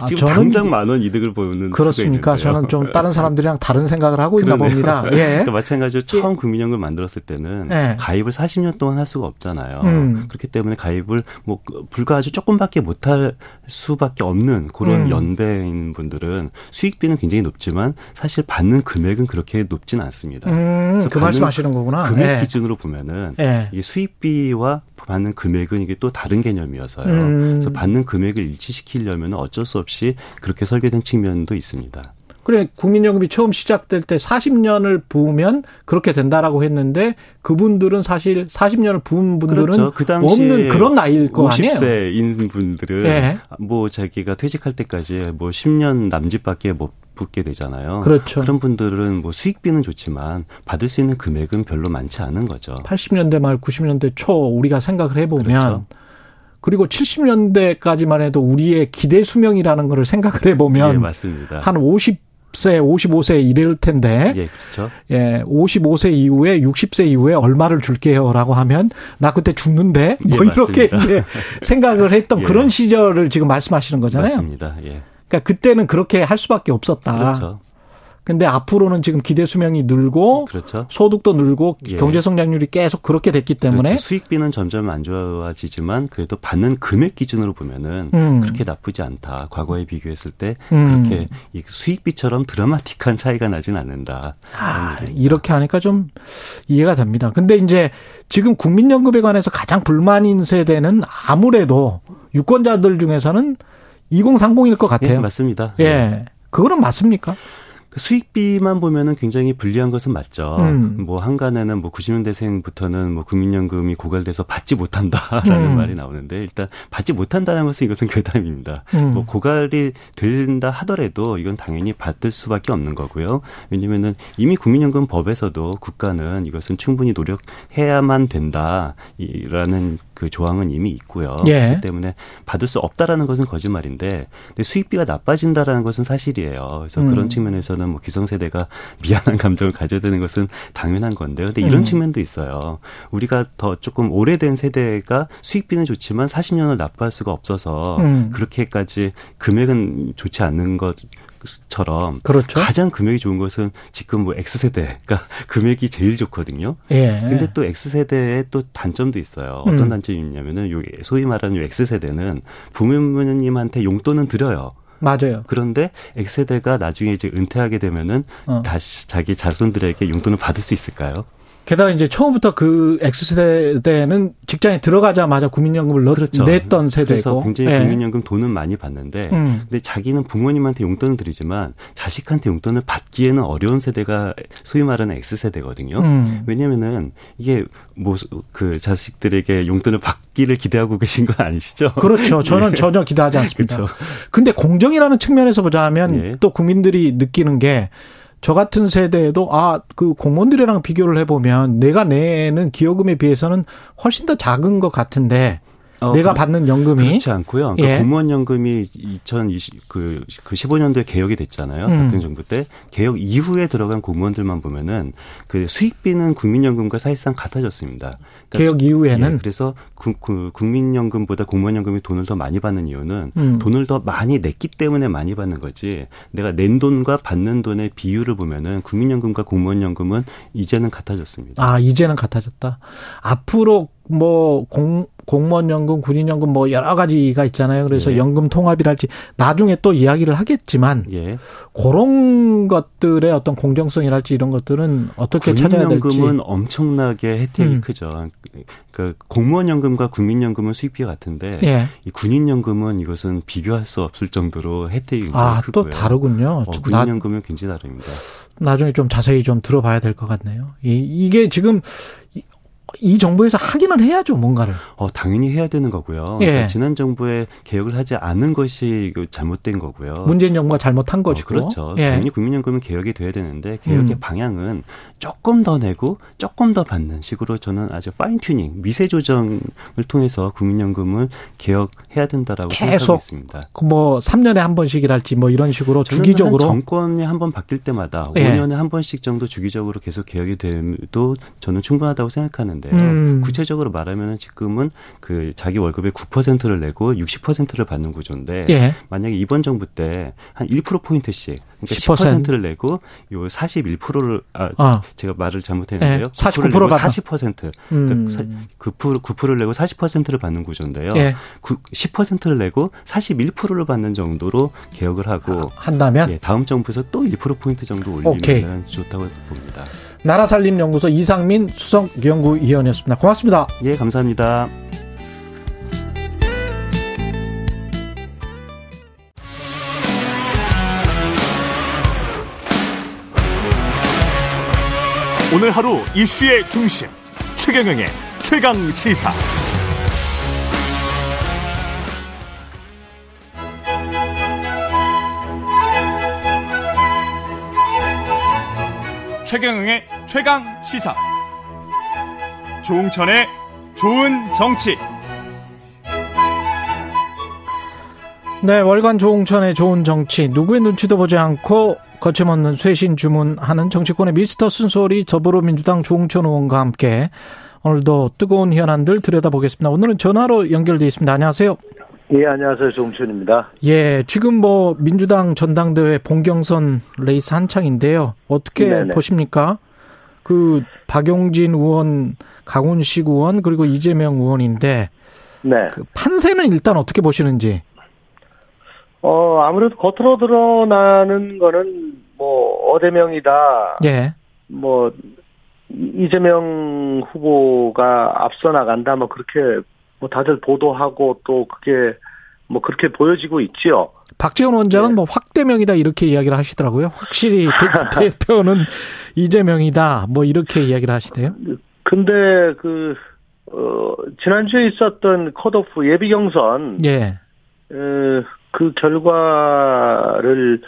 아,
지금 당장 만 원 이득을 보는
그렇습니까? 저는 좀 다른 사람들이랑 다른 생각을 하고 있나
그러네요.
봅니다. 예.
그러니까 마찬가지로 처음 국민연금 만들었을 때는
예.
가입을 40년 동안 할 수가 없잖아요.
음.
그렇기 때문에 가입 을 뭐 불과 아주 조금밖에 못할 수밖에 없는 그런
음.
연배인 분들은 수익비는 굉장히 높지만 사실 받는 금액은 그렇게 높진 않습니다.
음,
그래서
그 말씀하시는 거구나.
금액
예.
기준으로 보면은
예.
이게 수익비와 받는 금액은 이게 또 다른 개념이어서요.
음.
그래서 받는 금액을 일치시키려면 어쩔 수 없이 그렇게 설계된 측면도 있습니다.
그래 국민연금이 처음 시작될 때 40년을 부으면 그렇게 된다라고 했는데 그분들은 사실 40년을 부은 분들은
그렇죠. 그 당시에
없는 그런 나이일 거 아니에요.
50세인 분들은
예.
뭐 자기가 퇴직할 때까지 뭐 10년 남짓밖에 못 붙게 되잖아요.
그렇죠.
런 분들은 뭐 수익비는 좋지만 받을 수 있는 금액은 별로 많지 않은 거죠.
80년대 말 90년대 초 우리가 생각을 해보면
그렇죠.
그리고 70년대까지만 해도 우리의 기대 수명이라는 거를 생각을 해보면
예, 맞습니다.
한 50 세, 55세 이럴 텐데
예, 그렇죠.
예, 55세 이후에 60세 이후에 얼마를 줄게요라고 하면 나 그때 죽는데 뭐
예,
이렇게
맞습니다.
이제 생각을 했던
예.
그런 시절을 지금 말씀하시는 거잖아요.
맞습니다. 예.
그러니까 그때는 그렇게 할 수밖에 없었다.
그렇죠.
근데 앞으로는 지금 기대 수명이 늘고
그렇죠.
소득도 늘고
예.
경제 성장률이 계속 그렇게 됐기 때문에
그렇죠. 수익비는 점점 안 좋아지지만 그래도 받는 금액 기준으로 보면은
음.
그렇게 나쁘지 않다. 과거에 비교했을 때
음.
그렇게 이 수익비처럼 드라마틱한 차이가 나진 않는다.
아, 이렇게 하니까 좀 이해가 됩니다. 근데 이제 지금 국민연금에 관해서 가장 불만인 세대는 아무래도 유권자들 중에서는 2030일 것
예,
같아요.
맞습니다.
예. 그거는 맞습니까?
그 수익비만 보면은 굉장히 불리한 것은 맞죠.
음.
뭐 한간에는 뭐 90년대생부터는 뭐 국민연금이 고갈돼서 받지 못한다라는
음.
말이 나오는데 일단 받지 못한다는 것은 이것은 괴담입니다.
음.
뭐 고갈이 된다 하더라도 이건 당연히 받을 수밖에 없는 거고요. 왜냐면은 이미 국민연금 법에서도 국가는 이것은 충분히 노력해야만 된다라는 그 조항은 이미 있고요.
예.
그렇기 때문에 받을 수 없다라는 것은 거짓말인데 근데 수익비가 나빠진다라는 것은 사실이에요. 그래서
음.
그런 측면에서는 뭐 기성세대가 미안한 감정을 가져야 되는 것은 당연한 건데 근데 이런
음.
측면도 있어요. 우리가 더 조금 오래된 세대가 수익비는 좋지만 40년을 납부할 수가 없어서
음.
그렇게까지 금액은 좋지 않는 것 처럼
그렇죠.
가장 금액이 좋은 것은 지금 뭐 X세대가 금액이 제일 좋거든요.
예.
근데 또 X세대의 또 단점도 있어요. 어떤
음.
단점이 있냐면은 요 소위 말하는 요 X세대는 부모님한테 용돈은 드려요.
맞아요.
그런데 X세대가 나중에 이제 은퇴하게 되면은
어.
다시 자기 자손들에게 용돈을 받을 수 있을까요?
게다가 이제 처음부터 그 X세대는 직장에 들어가자마자 국민연금을 넣, 냈던 세대고.
그래서 굉장히
예.
국민연금 돈은 많이 받는데
음.
근데 자기는 부모님한테 용돈을 드리지만 자식한테 용돈을 받기에는 어려운 세대가 소위 말하는 X세대거든요.
음.
왜냐면은 이게 뭐 그 자식들에게 용돈을 받기를 기대하고 계신 건 아니시죠?
그렇죠. 저는 전혀 기대하지 않습니다.
그렇죠.
근데 공정이라는 측면에서 보자면
예.
또 국민들이 느끼는 게 저 같은 세대에도 아 그 공무원들이랑 비교를 해보면 내가 내는 기여금에 비해서는 훨씬 더 작은 것 같은데
어,
내가
그-
받는 연금이
그렇지 않고요.
예.
그 공무원 연금이 2020 그, 그 15년도에 개혁이 됐잖아요.
음.
박근혜 정부 때 개혁 이후에 들어간 공무원들만 보면은 그 수익비는 국민연금과 사실상 같아졌습니다. 그러니까
개혁 이후에는
예, 그래서 구- 그 국민연금보다 공무원 연금이 돈을 더 많이 받는 이유는
음.
돈을 더 많이 냈기 때문에 많이 받는 거지. 내가 낸 돈과 받는 돈의 비율을 보면은 국민연금과 공무원 연금은 이제는 같아졌습니다.
아 이제는 같아졌다. 앞으로 뭐 공, 공무원 연금, 군인 연금 뭐 여러 가지가 있잖아요. 그래서
예.
연금 통합이랄지 나중에 또 이야기를 하겠지만
예.
그런 것들의 어떤 공정성이랄지 이런 것들은 어떻게 찾아야 될지.
국민연금은 엄청나게 혜택이
음.
크죠. 그 공무원 연금과 국민 연금은 수익비가 같은데
예.
이 군인 연금은 이것은 비교할 수 없을 정도로 혜택이 굉장히
아,
크고요.
또 다르군요.
어,
좀 나,
군인 연금은 굉장히 다릅니다.
나중에 좀 자세히 좀 들어봐야 될 것 같네요. 이, 이게 지금 이, 이 정부에서 하기는 해야죠, 뭔가를.
어, 당연히 해야 되는 거고요.
예.
그러니까 지난 정부에 개혁을 하지 않은 것이 그 잘못된 거고요.
문재인 정부가 잘못한
어,
것이고.
그렇죠.
예.
당연히 국민연금은 개혁이 돼야 되는데 개혁의
음.
방향은 조금 더 내고 조금 더 받는 식으로 저는 아주 fine tuning, 미세 조정을 통해서 국민연금을 개혁해야 된다라고 생각하고 있습니다.
그뭐 3년에 한 번씩이랄지 뭐 이런 식으로 주기적으로
한 정권이 한 번 바뀔 때마다
예.
5년에 한 번씩 정도 주기적으로 계속 개혁이 돼도 저는 충분하다고 생각하는데 요.
음.
구체적으로 말하면 지금은 그 자기 월급의 9%를 내고 60%를 받는 구조인데
예.
만약에 이번 정부 때 한 1% 포인트씩 그러니까
10%.
10%를 내고 요 41%를 아
어.
제가 말을 잘못했는데요.
예, 49%
9%를 내고
받아.
40%
음.
그러니까 사- 9% 9%를 내고 40%를 받는 구조인데요.
예.
구- 10%를 내고 41%를 받는 정도로 개혁을 하고
한다면
예, 다음 정부에서 또 1% 포인트 정도
오케이.
올리면 좋다고 봅니다.
나라살림연구소 이상민 수석연구위원이었습니다. 고맙습니다.
예, 감사합니다.
오늘 하루 이슈의 중심 최경영의 최강 시사. 최경영의 최강 시사. 조웅천의 좋은 정치.
네, 월간 조홍천의 좋은 정치 누구의 눈치도 보지 않고 거침없는 쇄신 주문하는 정치권의 미스터 순소리 더불어민주당 조홍천 의원과 함께 오늘도 뜨거운 현안들 들여다보겠습니다. 오늘은 전화로 연결돼 있습니다. 안녕하세요.
예, 안녕하세요. 조홍천입니다.
예, 지금 뭐 민주당 전당대회 본경선 레이스 한창인데요. 어떻게
네네.
보십니까? 그 박용진 의원, 강훈식 의원 그리고 이재명 의원인데
네.
그 판세는 일단 어떻게 보시는지.
어, 아무래도 겉으로 드러나는 거는 뭐 어대명이다.
예.
뭐 이- 이재명 후보가 앞서 나간다. 뭐 그렇게 뭐 다들 보도하고 또 그게 뭐 그렇게 보여지고 있지요.
박지원 원장은
네.
뭐 확대명이다 이렇게 이야기를 하시더라고요. 확실히 대, 대표는 이재명이다 뭐 이렇게 이야기를 하시대요.
근데 그 어, 지난주에 있었던 컷오프 예비 경선
예.
어, 그 결과를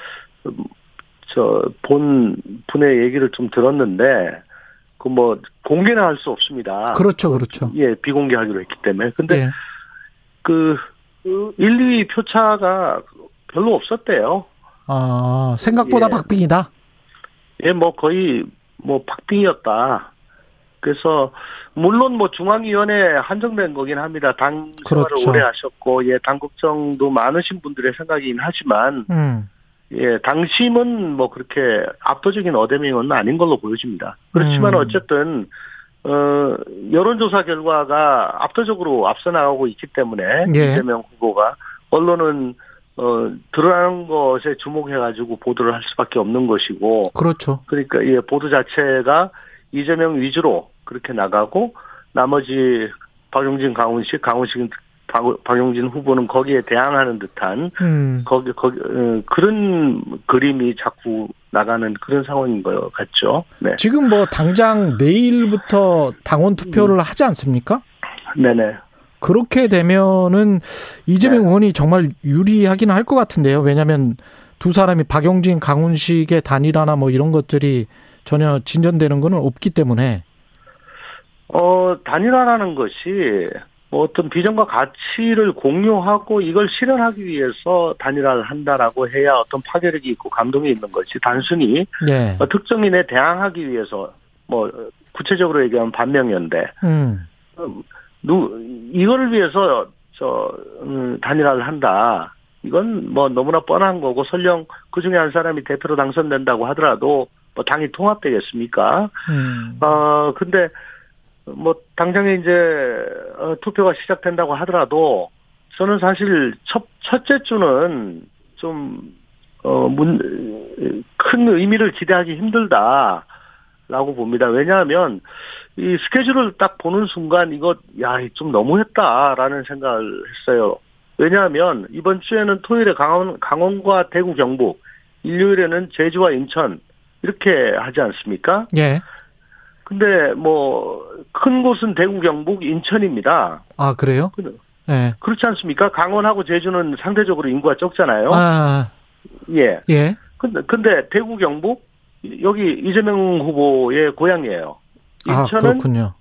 저 본 분의 얘기를 좀 들었는데 그 뭐 공개는 할 수 없습니다.
그렇죠, 그렇죠.
예, 비공개하기로 했기 때문에. 근데
예.
그 1, 2위 표차가 별로 없었대요.
아 생각보다
예.
박빙이다.
예, 뭐 거의 뭐 박빙이었다. 그래서 물론 뭐 중앙위원회 한정된 거긴 합니다. 당 생활을
그렇죠.
오래 하셨고 예, 당국정도 많으신 분들의 생각이긴 하지만
음.
예, 당심은 뭐 그렇게 압도적인 어데밍은 아닌 걸로 보여집니다. 그렇지만
음.
어쨌든 어 여론조사 결과가 압도적으로 앞서 나가고 있기 때문에
예.
이재명 후보가 언론은 어 드러나는 것에 주목해가지고 보도를 할 수밖에 없는 것이고
그렇죠.
그러니까 예 보도 자체가 이재명 위주로 그렇게 나가고 나머지 박용진, 강훈식, 강훈식, 박- 박용진 후보는 거기에 대항하는 듯한
음.
거기 거기 어, 그런 그림이 자꾸 나가는 그런 상황인 것 같죠. 네,
지금 뭐 당장 내일부터 당원 투표를 하지 않습니까?
네네.
그렇게 되면은 이재명
네.
의원이 정말 유리하긴 할 것 같은데요. 왜냐하면 두 사람이 박용진, 강훈식의 단일화나 뭐 이런 것들이 전혀 진전되는 거는 없기 때문에
어 단일화라는 것이 뭐 어떤 비전과 가치를 공유하고 이걸 실현하기 위해서 단일화를 한다라고 해야 어떤 파괴력이 있고 감동이 있는 것이 단순히
예,
어, 특정인에 대항하기 위해서 뭐 구체적으로 얘기하면 반명연대.
음,
누 이거를 위해서 저 음, 단일화를 한다. 이건 뭐 너무나 뻔한 거고 설령 그 중에 한 사람이 대표로 당선된다고 하더라도 뭐 당이 통합되겠습니까?
음,
어 근데 뭐 당장에 이제 어, 투표가 시작된다고 하더라도 저는 사실 첫 첫째 주는 좀어큰 의미를 기대하기 힘들다 라고 봅니다. 왜냐하면 이 스케줄을 딱 보는 순간 이거 야 좀 너무했다라는 생각을 했어요. 왜냐하면 이번 주에는 토요일에 강원 강원과 대구 경북, 일요일에는 제주와 인천 이렇게 하지 않습니까?
예.
근데 뭐 큰 곳은 대구, 경북, 인천입니다.
아 그래요? 예.
그렇지 않습니까? 강원하고 제주는 상대적으로 인구가 적잖아요.
아,
예.
예.
근데 근데 대구, 경북 여기 이재명 후보의 고향이에요.
아
인천은
그렇군요.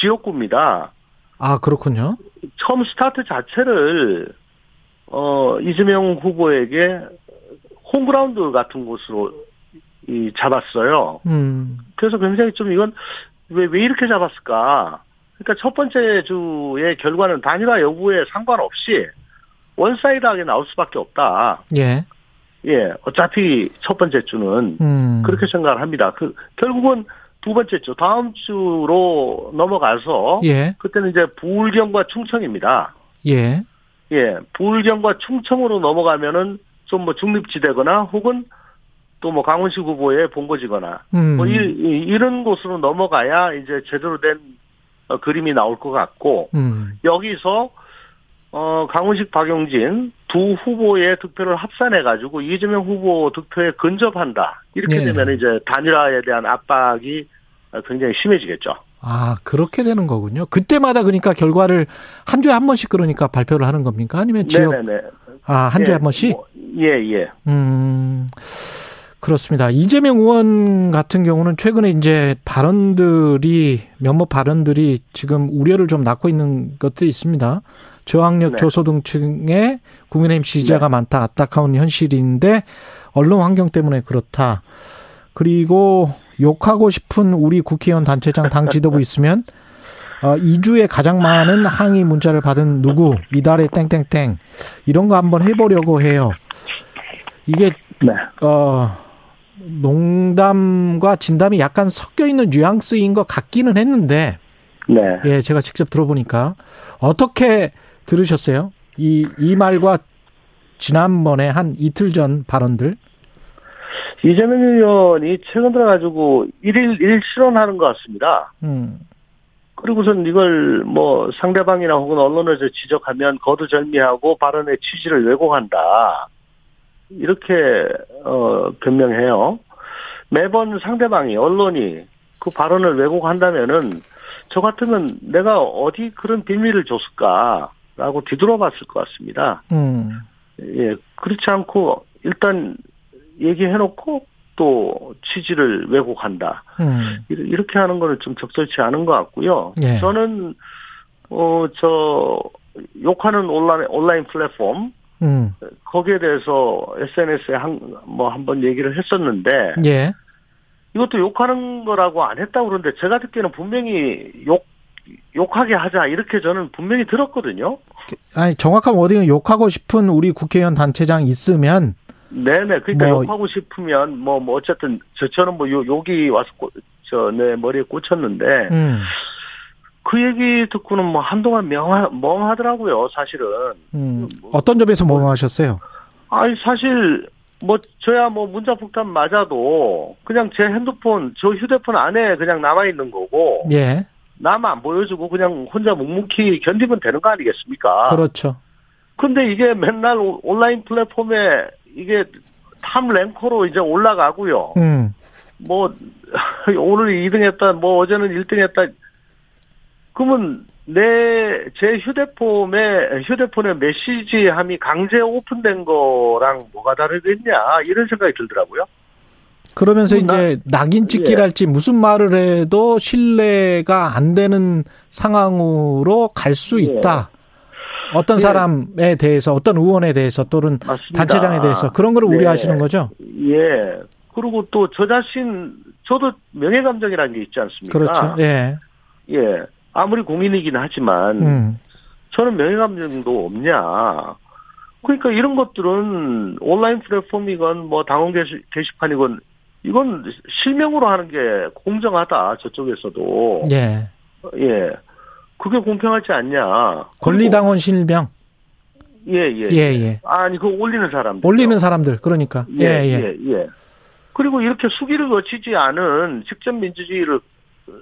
지역구입니다.
아 그렇군요.
처음 스타트 자체를 어 이재명 후보에게 홈그라운드 같은 곳으로 이 잡았어요.
음,
그래서 굉장히 좀 이건 왜, 왜 이렇게 잡았을까? 그러니까 첫 번째 주의 결과는 단일화 여부에 상관없이 one side하게 나올 수밖에 없다.
예.
예, 어차피 첫 번째 주는
음,
그렇게 생각을 합니다. 그, 결국은 두 번째 주, 다음 주로 넘어가서
예,
그때는 이제 부울경과 충청입니다.
예.
예, 부울경과 충청으로 넘어가면은 좀 뭐 중립지대거나 혹은 또 뭐 강원식 후보의 본거지거나
음,
뭐 이, 런 곳으로 넘어가야 이제 제대로 된 어, 그림이 나올 것 같고
음,
여기서 어 강훈식 박용진 두 후보의 득표를 합산해 가지고 이재명 후보 득표에 근접한다 이렇게
네.
되면 이제 단일화에 대한 압박이 어, 굉장히 심해지겠죠.
아 그렇게 되는 거군요. 그때마다 그러니까 결과를 한 주에 한 번씩 그러니까 발표를 하는 겁니까? 아니면 지역
네네네.
아한 주에
예,
한 번씩?
뭐, 예 예.
음, 그렇습니다. 이재명 의원 같은 경우는 최근에 이제 발언들이, 몇몇 발언들이 지금 우려를 좀 낳고 있는 것도 있습니다. 저학력
네.
저소득층의 국민의힘 지지자가 많다, 안타까운 현실인데, 언론 환경 때문에 그렇다. 그리고 욕하고 싶은 우리 국회의원 단체장 당 지도부 있으면 어, 2주에 가장 많은 항의 문자를 받은 누구, 이달에 땡땡땡, 이런 거 한번 해보려고 해요. 이게,
네.
어, 농담과 진담이 약간 섞여 있는 뉘앙스인 것 같기는 했는데,
네.
예, 제가 직접 들어보니까, 어떻게 들으셨어요? 이, 이 말과 지난번에 한 이틀 전 발언들?
이재명 의원이 최근 들어가지고 일일 일 실언하는 것 같습니다.
음,
그리고선 이걸 뭐 상대방이나 혹은 언론에서 지적하면 거두절미하고 발언의 취지를 왜곡한다. 이렇게 어 변명해요. 매번 상대방이 언론이 그 발언을 왜곡한다면은 저 같으면 내가 어디 그런 비밀을 줬을까라고 뒤돌아봤을 것 같습니다.
음,
예, 그렇지 않고 일단 얘기해놓고 또 취지를 왜곡한다.
음,
이렇게 하는 거는 좀 적절치 않은 것 같고요.
예.
저는 어저 욕하는 온라인 온라인 플랫폼
음,
거기에 대해서 SNS에 한 뭐 한 번 얘기를 했었는데
예.
이것도 욕하는 거라고 안 했다고 그러는데 제가 듣기에는 분명히 욕 욕하게 하자 이렇게 저는 분명히 들었거든요.
아니 정확한 워딩은 욕하고 싶은 우리 국회의원 단체장 있으면
네네. 그러니까
뭐-
욕하고 싶으면 뭐, 뭐 어쨌든 저처럼 뭐 요, 욕이 와서 저내 머리에 꽂혔는데
음,
그 얘기 듣고는 뭐 한동안 명하, 멍하더라고요. 사실은.
음, 어떤 점에서 멍하셨어요?
아니 사실 뭐 저야 뭐 문자 폭탄 맞아도 그냥 제 핸드폰 저 휴대폰 안에 그냥 남아 있는 거고
예,
남 안 보여주고 그냥 혼자 묵묵히 견디면 되는 거 아니겠습니까?
그렇죠.
근데 이게 맨날 오- 온라인 플랫폼에 이게 top ranker로 이제 올라가고요.
음,
뭐 오늘 2등 했다, 뭐 어제는 1등 했다. 그러면 내 제 휴대폰에 휴대폰에 메시지함이 강제 오픈된 거랑 뭐가 다르겠냐 이런 생각이 들더라고요.
그러면서 이제 낙인 찍기랄지 무슨 말을 해도 신뢰가 안 되는 상황으로 갈수
예.
있다. 어떤
예.
사람에 대해서 어떤 의원에 대해서 또는
맞습니다.
단체장에 대해서 그런 거를
네.
우려하시는 거죠?
예. 그리고 또 저 자신 저도 명예 감정이라는 게 있지 않습니까?
그렇죠. 예.
예. 아무리 고민이긴 하지만
음.
저는 명예감정도 없냐. 그러니까 이런 것들은 온라인 플랫폼이건 뭐 당원 게시, 게시판이건 이건 실명으로 하는 게 공정하다 저쪽에서도
예.
예 그게 공평하지 않냐
권리당원 실명.
예예
예, 예.
아니 그 올리는 사람들
올리는 사람들. 그러니까. 예, 예.
예, 예. 그리고 이렇게 수기를 거치지 않은 직접 민주주의를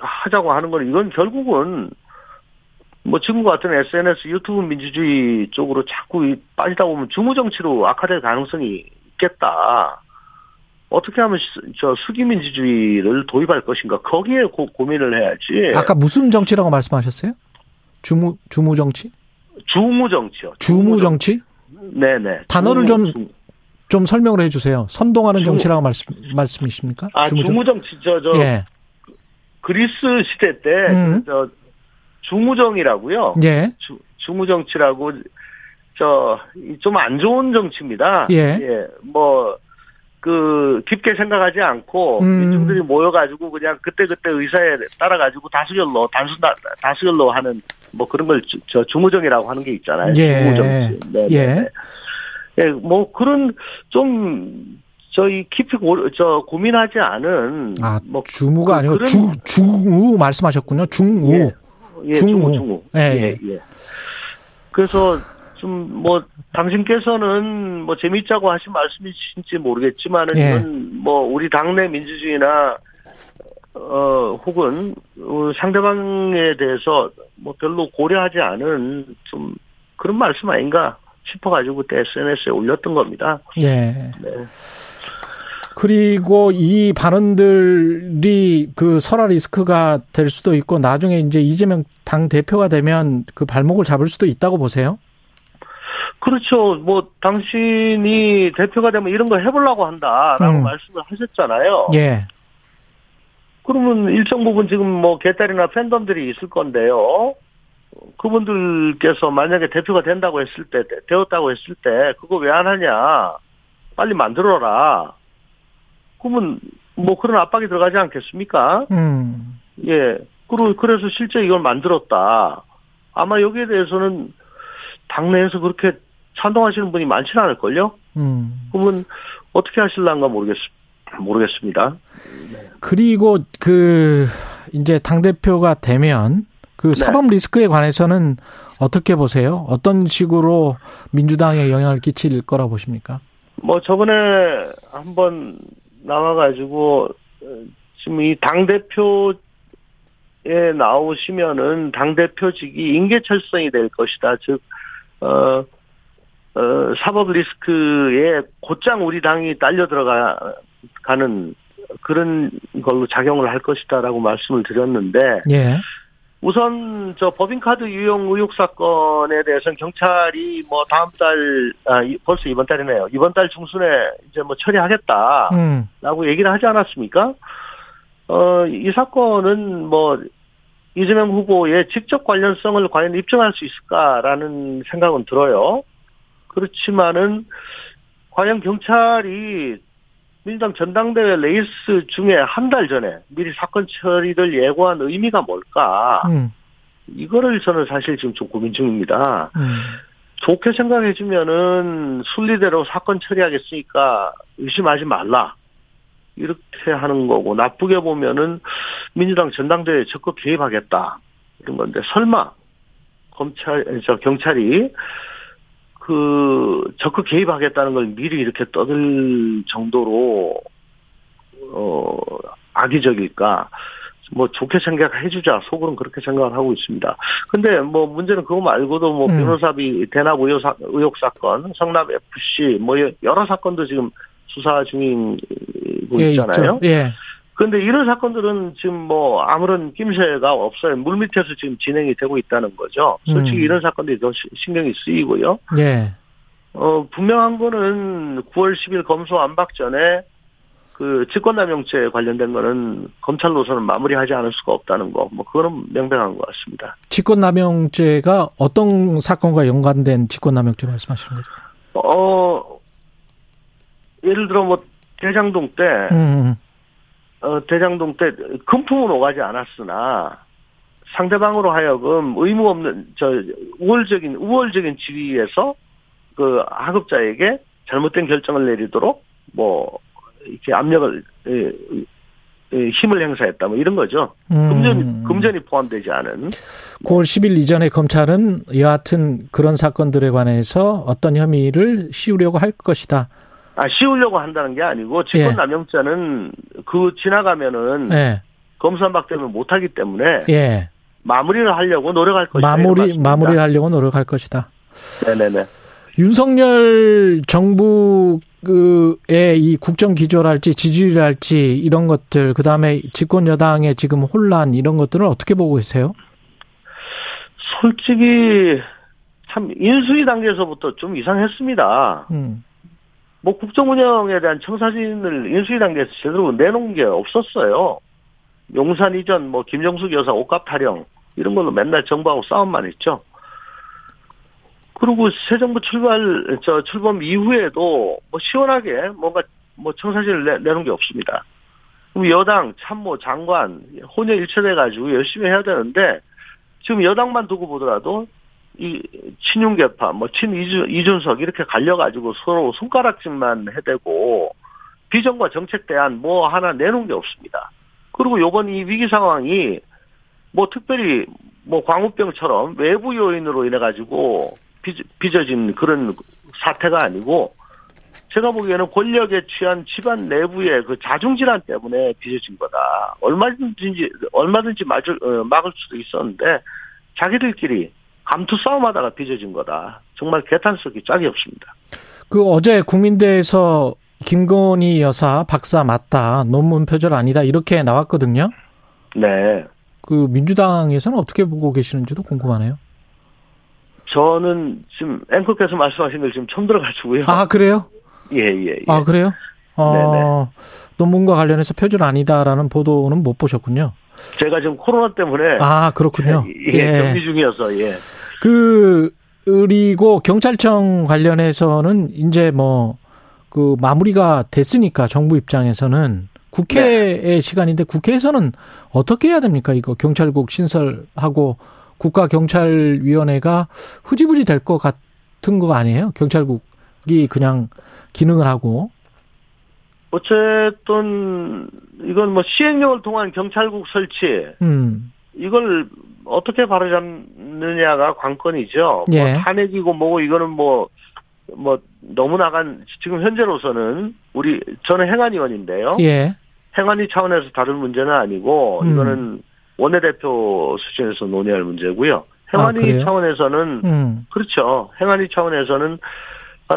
하자고 하는 건 이건 결국은 뭐 지금 같은 SNS, 유튜브 민주주의 쪽으로 자꾸 이- 빠지다 보면 중우정치로 악화될 가능성이 있겠다. 어떻게 하면 시- 저 수기 민주주의를 도입할 것인가 거기에 고, 고민을 해야지.
아까 무슨 정치라고 말씀하셨어요? 주무 주무 정치?
주무 정치요.
주무 정치?
네네.
단어를
주무-
좀좀 설명을 해 주세요. 선동하는
주무-
정치라고 말씀 말씀이십니까?
아
주무 정-
주무 정치 저저
예.
그리스 시대 때
음.
저 중무정이라고요.
예.
주, 중무정치라고 저 좀 안 좋은 정치입니다.
예.
뭐, 그, 깊게 생각하지 않고,
음.
민중들이 모여가지고, 그냥 그때그때 의사에 따라가지고 다수결로, 단순, 다, 다수결로 하는, 뭐 그런 걸, 주- 저, 중무정이라고 하는 게 있잖아요.
예.
중무정치. 네,
예.
네, 네. 예, 뭐, 그런, 좀, 저희 깊이 고, 저, 고민하지 않은,
아,
뭐,
주무가
그-
아니고
그런-
중 중우 말씀하셨군요. 중우.
예. 예,
중우.
중우, 중우.
예,
예, 예. 그래서 좀 뭐 당신께서는 뭐 재밌자고 하신 말씀이신지 모르겠지만은
예.
뭐 우리 당내 민주주의나 어 혹은 어, 상대방에 대해서 뭐 별로 고려하지 않은 좀 그런 말씀 아닌가 싶어가지고 그때 SNS에 올렸던 겁니다.
예.
네.
그리고 이 발언들이 그 설화 리스크가 될 수도 있고 나중에 이제 이재명 당 대표가 되면 그 발목을 잡을 수도 있다고 보세요.
그렇죠. 뭐 당신이 대표가 되면 이런 거 해보려고 한다라고
음.
말씀을 하셨잖아요.
예.
그러면 일정 부분 지금 뭐 개딸이나 팬덤들이 있을 건데요. 그분들께서 만약에 대표가 된다고 했을 때, 되었다고 했을 때, 그거 왜 안 하냐? 빨리 만들어라. 그러면 뭐 그런 압박이 들어가지 않겠습니까?
음.
예. 그리고 그래서 실제 이걸 만들었다. 아마 여기에 대해서는 당내에서 그렇게 찬동하시는 분이 많지는 않을걸요?
음.
그러면 어떻게 하실란가 모르겠, 모르겠습니다.
그리고 그 이제 당 대표가 되면 그
네.
사법 리스크에 관해서는 어떻게 보세요? 어떤 식으로 민주당에 영향을 끼칠 거라 보십니까?
뭐 저번에 한번 나와가지고 어, 지금 이 당 대표에 나오시면은 당 대표직이 인계철성이 될 것이다. 즉 어, 어, 사법 리스크에 곧장 우리 당이 딸려 들어가는 그런 걸로 작용을 할 것이다라고 말씀을 드렸는데
예.
우선 저 법인카드 유용 의혹 사건에 대해서는 경찰이 뭐 다음 달, 아, 이- 벌써 이번 달이네요. 이번 달 중순에 이제 뭐 처리하겠다라고
음.
얘기를 하지 않았습니까? 어, 이 사건은 뭐 이재명 후보의 직접 관련성을 과연 입증할 수 있을까라는 생각은 들어요. 그렇지만은 과연 경찰이 민주당 전당대회 레이스 중에 한 달 전에 미리 사건 처리를 예고한 의미가 뭘까?
음.
이거를 저는 사실 지금 좀 고민 중입니다.
음.
좋게 생각해주면은 순리대로 사건 처리하겠으니까 의심하지 말라. 이렇게 하는 거고, 나쁘게 보면은 민주당 전당대회에 적극 개입하겠다. 이런 건데, 설마, 검찰, 저, 경찰이 그, 적극 개입하겠다는 걸 미리 이렇게 떠들 정도로, 어, 악의적일까? 뭐 좋게 생각해주자 속으로는 그렇게 생각을 하고 있습니다. 근데 뭐 문제는 그거 말고도 뭐
음.
변호사비 대납 의혹, 사, 의혹 사건, 성남 FC 뭐 여러 사건도 지금 수사 중이고
예,
있잖아요.
있죠. 예.
그런데 이런 사건들은 지금 뭐 아무런 낌새가 없어요. 물 밑에서 지금 진행이 되고 있다는 거죠. 솔직히
음.
이런 사건들이 더 시- 신경이 쓰이고요.
예.
어, 분명한 거는 9월 10일 검수 안박 전에 그 직권남용죄 관련된 거는 검찰로서는 마무리하지 않을 수가 없다는 거, 뭐 그거는 명백한 것 같습니다.
직권남용죄가 어떤 사건과 연관된 직권남용죄 말씀하시는 거죠?
어, 예를 들어 뭐 대장동 때,
음.
어, 대장동 때 금품은 오가지 않았으나 상대방으로 하여금 의무 없는 저 우월적인 우월적인 지위에서 그 하급자에게 잘못된 결정을 내리도록 뭐 이렇게 압력을 예, 예, 힘을 행사했다 뭐 이런 거죠. 금전
음.
금전이 포함되지 않은
9월 10일 이전에 검찰은 여하튼 그런 사건들에 관해서 어떤 혐의를 씌우려고 할 것이다.
아 씌우려고 한다는 게 아니고 직권 남용죄는 그 지나가면은
예.
검수한박 되면 못하기 때문에
예.
마무리를 하려고 노력할 것이다.
마무리. 마무리를 하려고 노력할 것이다.
네네네.
윤석열 정부의 이 국정 기조랄지 지지율랄지 이런 것들 그 다음에 집권 여당의 지금 혼란 이런 것들은 어떻게 보고 계세요?
솔직히 참 인수위 단계에서부터 좀 이상했습니다.
음.
뭐 국정 운영에 대한 청사진을 인수위 단계에서 제대로 내놓은 게 없었어요. 용산 이전 뭐 김정숙 여사 옷값 타령 이런 걸로 맨날 정부하고 싸움만 했죠. 그리고 새 정부 출발 저 출범 이후에도 뭐 시원하게 뭔가 뭐 청사진을 내, 내놓은 게 없습니다. 그럼 여당 참모 장관 혼여 일체돼 가지고 열심히 해야 되는데 지금 여당만 두고 보더라도 이 친윤계파, 뭐 친이준 이준석 이렇게 갈려가지고 서로 손가락질만 해대고 비전과 정책 대안 뭐 하나 내놓은 게 없습니다. 그리고 요번 이 위기 상황이 뭐 특별히 뭐 광우병처럼 외부 요인으로 인해 가지고 빚어진 그런 사태가 아니고 제가 보기에는 권력에 취한 집안 내부의 그 자중질환 때문에 빚어진 거다. 얼마든지 얼마든지 막을 어, 막을 수도 있었는데 자기들끼리 감투 싸움하다가 빚어진 거다. 정말 개탄스럽게 짝이 없습니다.
그 어제 국민대에서 김건희 여사 박사 맞다 논문 표절 아니다 이렇게 나왔거든요.
네.
그 민주당에서는 어떻게 보고 계시는지도 궁금하네요.
저는 지금 앵커께서 말씀하신 걸 지금 처음 들어가지고요.
아 그래요?
예, 예, 예.
아 그래요? 어, 논문과 관련해서 표절 아니다라는 보도는 못 보셨군요.
제가 지금 코로나 때문에
아 그렇군요.
예, 격리 중이어서 예.
그 그리고 경찰청 관련해서는 이제 뭐 그 마무리가 됐으니까 정부 입장에서는 국회의 시간인데 국회에서는 어떻게 해야 됩니까? 이거 경찰국 신설하고 국가경찰위원회가 흐지부지 될 것 같은 거 아니에요? 경찰국이 그냥 기능을 하고.
어쨌든 이건 뭐 시행령을 통한 경찰국 설치
음.
이걸 어떻게 바로잡느냐가 관건이죠.
예.
뭐 탄핵이고 뭐고 이거는 뭐, 뭐, 너무 나간, 지금 현재로서는 우리, 저는 행안위원인데요.
예.
행안위 차원에서 다룰 문제는 아니고,
음.
이거는 원내대표 수준에서 논의할 문제고요.
아,
행안위
그래요?
차원에서는,
음.
그렇죠. 행안위 차원에서는, 아,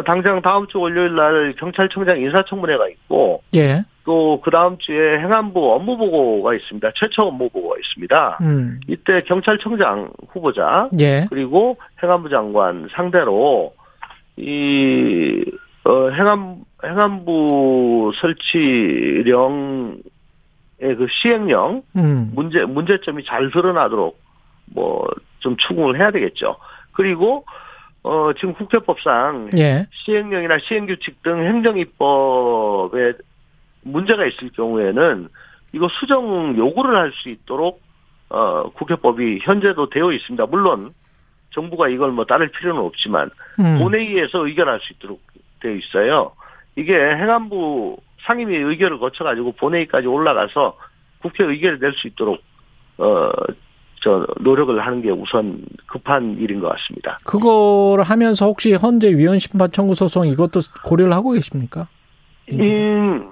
당장 다음 주 월요일 날 경찰청장 인사청문회가 있고,
예.
또 그 다음 주에 행안부 업무 보고가 있습니다. 최초 업무 보고가 있습니다.
음.
이때 경찰청장 후보자
예.
그리고 행안부 장관 상대로 이 어, 행안 행안부 설치령의 그 시행령
음.
문제 문제점이 잘 드러나도록 뭐 좀 추궁을 해야 되겠죠. 그리고 어 지금 국회법상
예.
시행령이나 시행규칙 등 행정입법에 문제가 있을 경우에는 이거 수정 요구를 할 수 있도록 어 국회법이 현재도 되어 있습니다. 물론 정부가 이걸 뭐 따를 필요는 없지만
음.
본회의에서 의결할 수 있도록 되어 있어요. 이게 행안부 상임위 의결을 거쳐가지고 본회의까지 올라가서 국회 의결이 될수 있도록 어 저 노력을 하는 게 우선 급한 일인 것 같습니다.
그거를 하면서 혹시 헌재 위헌 심판 청구 소송 이것도 고려를 하고 계십니까?
음,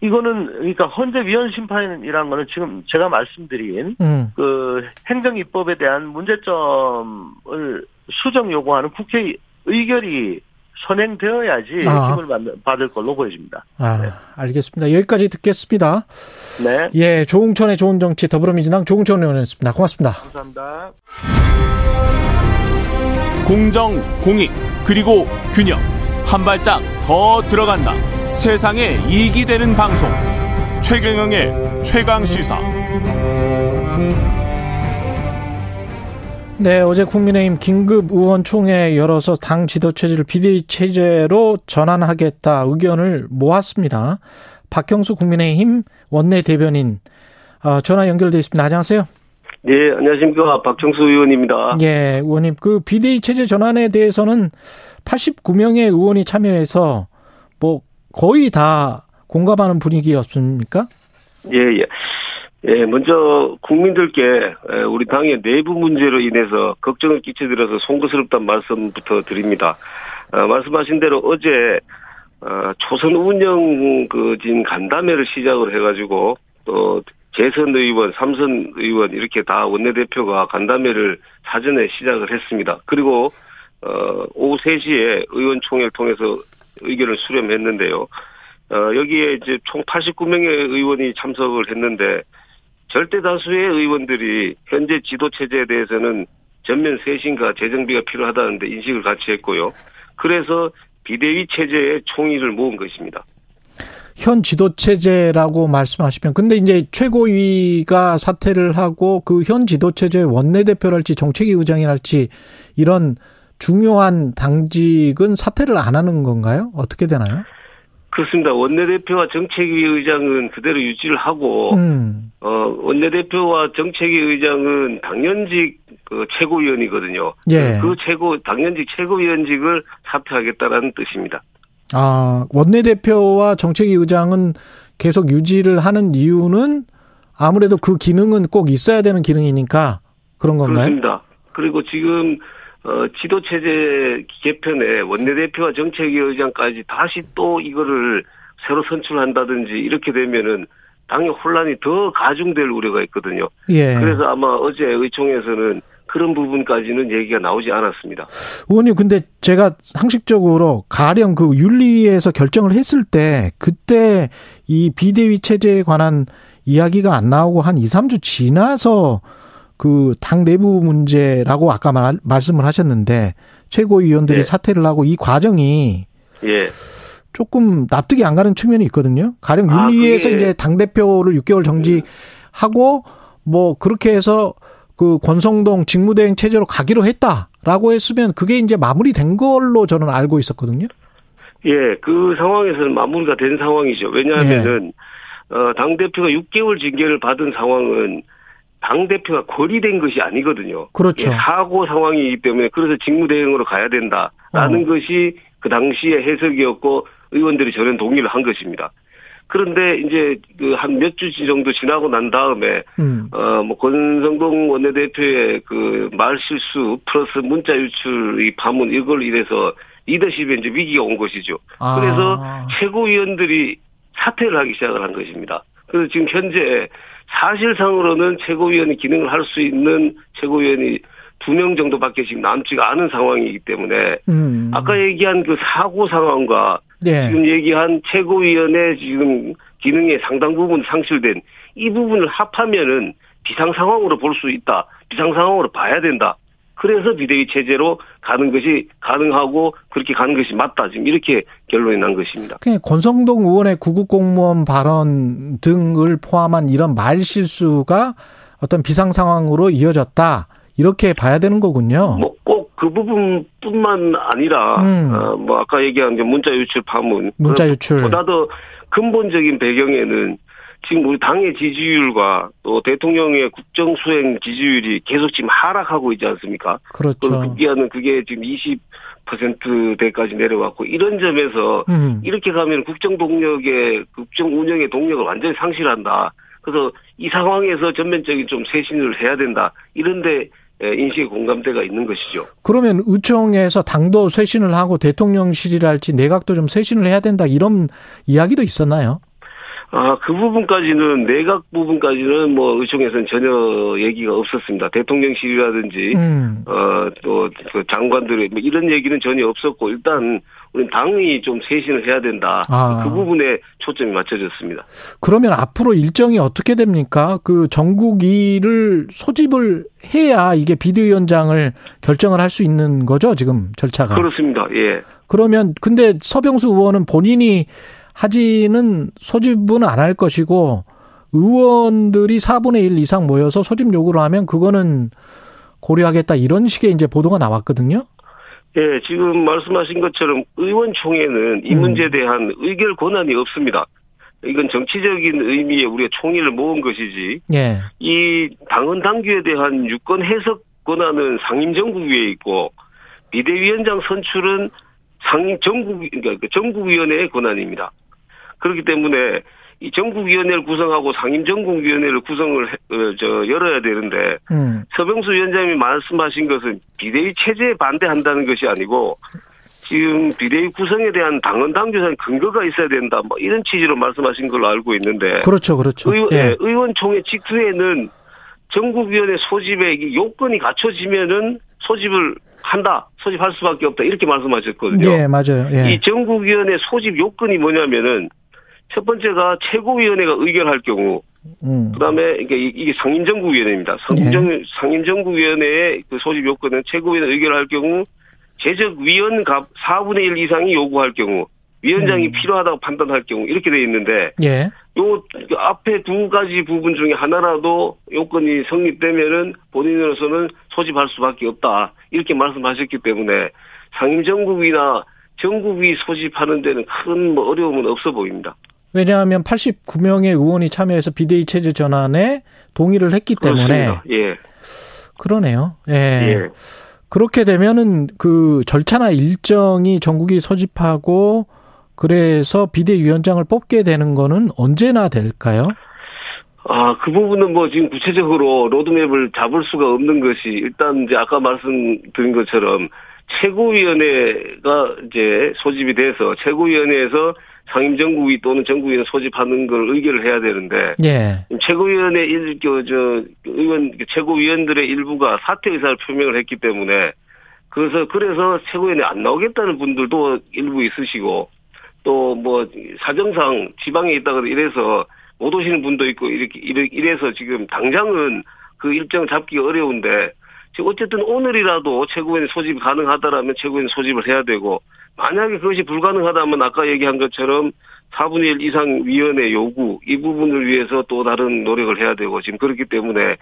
이거는 그러니까 헌재 위헌 심판이라는 거는 지금 제가 말씀드린
음.
그 행정 입법에 대한 문제점을 수정 요구하는 국회 의결이 선행되어야지
아.
힘을 받- 받을 걸로 보여집니다.
아,
네.
알겠습니다. 여기까지 듣겠습니다.
네,
예, 조웅천의 좋은 정치 더불어민주당 조웅천 의원이었습니다. 고맙습니다.
감사합니다.
공정, 공익, 그리고 균형. 한 발짝 더 들어간다. 세상에 이익이 되는 방송. 최경영의 최강 시사.
네, 어제 국민의힘 긴급 의원총회 열어서 당 지도 체제를 비대위 체제로 전환하겠다 의견을 모았습니다. 박형수 국민의힘 원내 대변인 어, 전화 연결돼 있습니다. 안녕하세요.
네, 안녕하십니까. 박정수 의원입니다.
예, 의원님 그 비대위 체제 전환에 대해서는 89명의 의원이 참여해서 뭐 거의 다 공감하는 분위기였습니까?
예, 예. 예, 먼저 국민들께 에, 우리 당의 내부 문제로 인해서 걱정을 끼쳐드려서 송구스럽다는 말씀부터 드립니다. 어, 말씀하신 대로 어제 어, 초선 운영 그진 간담회를 시작을 해가지고 또 재선 의원, 삼선 의원 이렇게 다 원내대표가 간담회를 사전에 시작을 했습니다. 그리고 어, 오후 3시에 의원총회를 통해서 의견을 수렴했는데요. 어, 여기에 이제 총 89명의 의원이 참석을 했는데 절대 다수의 의원들이 현재 지도 체제에 대해서는 전면 쇄신과 재정비가 필요하다는데 인식을 같이 했고요. 그래서 비대위 체제의 총의를 모은 것입니다.
현 지도 체제라고 말씀하시면 근데 이제 최고위가 사퇴를 하고 그 현 지도 체제의 원내대표랄지 정책위 의장이랄지 이런 중요한 당직은 사퇴를 안 하는 건가요? 어떻게 되나요?
그렇습니다. 원내대표와 정책위 의장은 그대로 유지를 하고
음.
어 원내대표와 정책위 의장은 당연직 그 최고위원이거든요.
예.
그 최고 당연직 최고위원직을 사퇴하겠다라는 뜻입니다.
아, 원내대표와 정책위 의장은 계속 유지를 하는 이유는 아무래도 그 기능은 꼭 있어야 되는 기능이니까 그런 건가요?
그렇습니다. 그리고 지금 어, 지도체제 개편에 원내대표와 정책위 의장까지 다시 또 이거를 새로 선출한다든지 이렇게 되면은 당의 혼란이 더 가중될 우려가 있거든요.
예.
그래서 아마 어제 의총에서는 그런 부분까지는 얘기가 나오지 않았습니다.
의원님, 근데 제가 상식적으로 가령 그 윤리위에서 결정을 했을 때 그때 이 비대위 체제에 관한 이야기가 안 나오고 한 2, 3주 지나서 그 당 내부 문제라고 아까 말, 말씀을 하셨는데 최고위원들이
네.
사퇴를 하고 이 과정이
예.
조금 납득이 안 가는 측면이 있거든요. 가령
아,
윤리위에서
그게-
이제 당 대표를 6개월 정지하고 뭐 그렇게 해서 그 권성동 직무대행 체제로 가기로 했다라고 했으면 그게 이제 마무리된 걸로 저는 알고 있었거든요.
예, 그 상황에서는 마무리가 된 상황이죠. 왜냐하면은 어, 당 대표가 6개월 징계를 받은 상황은 당 대표가 거리된 것이 아니거든요.
그렇죠.
예, 사고 상황이기 때문에 그래서 직무대행으로 가야 된다라는
어.
것이 그 당시의 해석이었고 의원들이 저는 동의를 한 것입니다. 그런데 이제 그 한 몇 주 정도 지나고 난 다음에
음.
어뭐 권성동 원내대표의 그 말 실수 플러스 문자 유출의 파문 이걸 인해서 리더십에 이제 위기가 온 것이죠.
아.
그래서 최고위원들이 사퇴를 하기 시작을 한 것입니다. 그래서 지금 현재 사실상으로는 최고위원이 기능을 할 수 있는 최고위원이 두 명 정도밖에 지금 남지가 않은 상황이기 때문에
음.
아까 얘기한 그 사고 상황과
예.
지금 얘기한 최고위원회 지금 기능의 상당 부분 상실된 이 부분을 합하면은 비상 상황으로 볼 수 있다. 비상 상황으로 봐야 된다. 그래서 비대위 체제로 가는 것이 가능하고 그렇게 가는 것이 맞다. 지금 이렇게 결론이 난 것입니다.
권성동 의원의 구급 공무원 발언 등을 포함한 이런 말 실수가 어떤 비상 상황으로 이어졌다. 이렇게 봐야 되는 거군요.
뭐 꼭 그 부분뿐만 아니라
음.
어, 뭐 아까 얘기한 게 문자 유출 파문
문자 유출.
보다 더 근본적인 배경에는 지금 우리 당의 지지율과 또 대통령의 국정 수행 지지율이 계속 지금 하락하고 있지 않습니까? 그
그렇죠.
급기야는 그게 지금 20%대까지 내려왔고 이런 점에서
음.
이렇게 가면 국정 동력의 국정 운영의 동력을 완전히 상실한다. 그래서 이 상황에서 전면적인 좀 쇄신을 해야 된다. 이런데 인식의 공감대가 있는 것이죠.
그러면 의총에서 당도 쇄신을 하고 대통령실이랄지 내각도 좀 쇄신을 해야 된다 이런 이야기도 있었나요?
아, 그 부분까지는, 내각 부분까지는 뭐, 의총에서는 전혀 얘기가 없었습니다. 대통령실이라든지,
음.
어, 또, 그 장관들의 뭐 이런 얘기는 전혀 없었고, 일단, 우리 당이 좀 쇄신을 해야 된다.
아.
그 부분에 초점이 맞춰졌습니다.
그러면 앞으로 일정이 어떻게 됩니까? 그 전국위를 소집을 해야 이게 비대위원장을 결정을 할 수 있는 거죠, 지금 절차가.
그렇습니다. 예.
그러면 근데 서병수 의원은 본인이 하지는 소집은 안 할 것이고 의원들이 4분의 1 이상 모여서 소집 요구를 하면 그거는 고려하겠다 이런 식의 이제 보도가 나왔거든요.
예, 지금 말씀하신 것처럼 의원총회는 이
음.
문제에 대한 의결 권한이 없습니다. 이건 정치적인 의미의 우리가 총의를 모은 것이지,
예.
이 당헌 당규에 대한 유권 해석 권한은 상임정국 위에 있고 비대위원장 선출은 상임 전국 그러니까 그 전국위원회의 권한입니다. 그렇기 때문에 이 전국위원회를 구성하고 상임 전국위원회를 구성을 해- 어, 저 열어야 되는데
음.
서병수 위원장님이 말씀하신 것은 비대위 체제에 반대한다는 것이 아니고 지금 비대위 구성에 대한 당헌 당규상 근거가 있어야 된다. 뭐 이런 취지로 말씀하신 걸로 알고 있는데
그렇죠, 그렇죠.
의원,
예.
예, 의원총회 직후에는 전국위원회 소집에 이 요건이 갖춰지면은 소집을 한다, 소집할 수밖에 없다 이렇게 말씀하셨거든요.
예, 맞아요. 예.
이 전국위원회 소집 요건이 뭐냐면은 첫 번째가 최고위원회가 의결할 경우,
음.
그다음에 이게 이게 상임정국위원회입니다. 상임정 상임정국위원회의 그 소집 요건은 최고위원회 의결할 경우 제적 위원 갑 4분의 1 이상이 요구할 경우 위원장이
음.
필요하다고 판단할 경우 이렇게 돼 있는데
예.
요 앞에 두 가지 부분 중에 하나라도 요건이 성립되면은 본인으로서는 소집할 수밖에 없다 이렇게 말씀하셨기 때문에 상임정국이나 정국이 소집하는 데는 큰 뭐 어려움은 없어 보입니다.
왜냐하면 89명의 의원이 참여해서 비대위 체제 전환에 동의를 했기 때문에
그렇습니다. 예,
그러네요. 예.
예.
그렇게 되면은 그 절차나 일정이 전국이 소집하고 그래서 비대위원장을 뽑게 되는 거는 언제나 될까요?
아, 그 부분은 뭐 지금 구체적으로 로드맵을 잡을 수가 없는 것이 일단 이제 아까 말씀드린 것처럼 최고위원회가 이제 소집이 돼서 최고위원회에서 상임정국위 또는 정국위원 소집하는 걸 의결을 해야 되는데
예.
최고위원회 일, 그, 저, 의원, 최고위원들의 일부가 사퇴 의사를 표명을 했기 때문에 그래서, 그래서 최고위원회 안 나오겠다는 분들도 일부 있으시고 또 뭐 사정상 지방에 있다가 이래서 못 오시는 분도 있고 이렇게, 이래- 이래서 지금 당장은 그 일정 잡기가 어려운데 지금 어쨌든 오늘이라도 최고위원 소집이 가능하다라면 최고위원 소집을 해야 되고 만약에 그것이 불가능하다면 아까 얘기한 것처럼 4분의 1 이상 위원회 요구 이 부분을 위해서 또 다른 노력을 해야 되고 지금 그렇기 때문에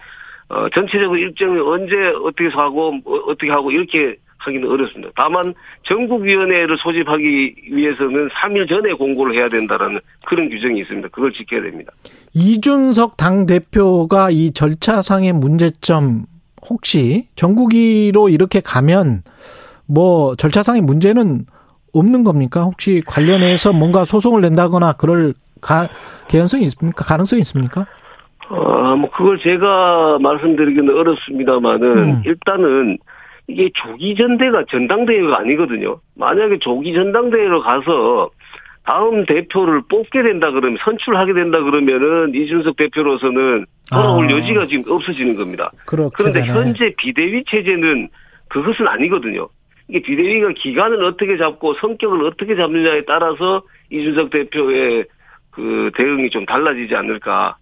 어 전체적으로 일정이 언제 어떻게 하고 뭐 어떻게 하고 이렇게 하기는 어렵습니다. 다만 전국위원회를 소집하기 위해서는 3일 전에 공고를 해야 된다라는 그런 규정이 있습니다. 그걸 지켜야 됩니다.
이준석 당 대표가 이 절차상의 문제점 혹시 전국위로 이렇게 가면 뭐 절차상의 문제는 없는 겁니까? 혹시 관련해서 뭔가 소송을 낸다거나 그럴 가, 개연성이 있습니까? 가능성이 있습니까?
어, 뭐 그걸 제가 말씀드리기는 어렵습니다만은 음. 일단은 이게 조기 전대가 전당대회가 아니거든요. 만약에 조기 전당대회로 가서 다음 대표를 뽑게 된다 그러면 선출하게 된다 그러면은 이준석 대표로서는 돌아올 아. 여지가 지금 없어지는 겁니다. 그런데 되네. 현재 비대위 체제는 그것은 아니거든요. 이게 비대위가 기간을 어떻게 잡고 성격을 어떻게 잡느냐에 따라서 이준석 대표의 그 대응이 좀 달라지지 않을까.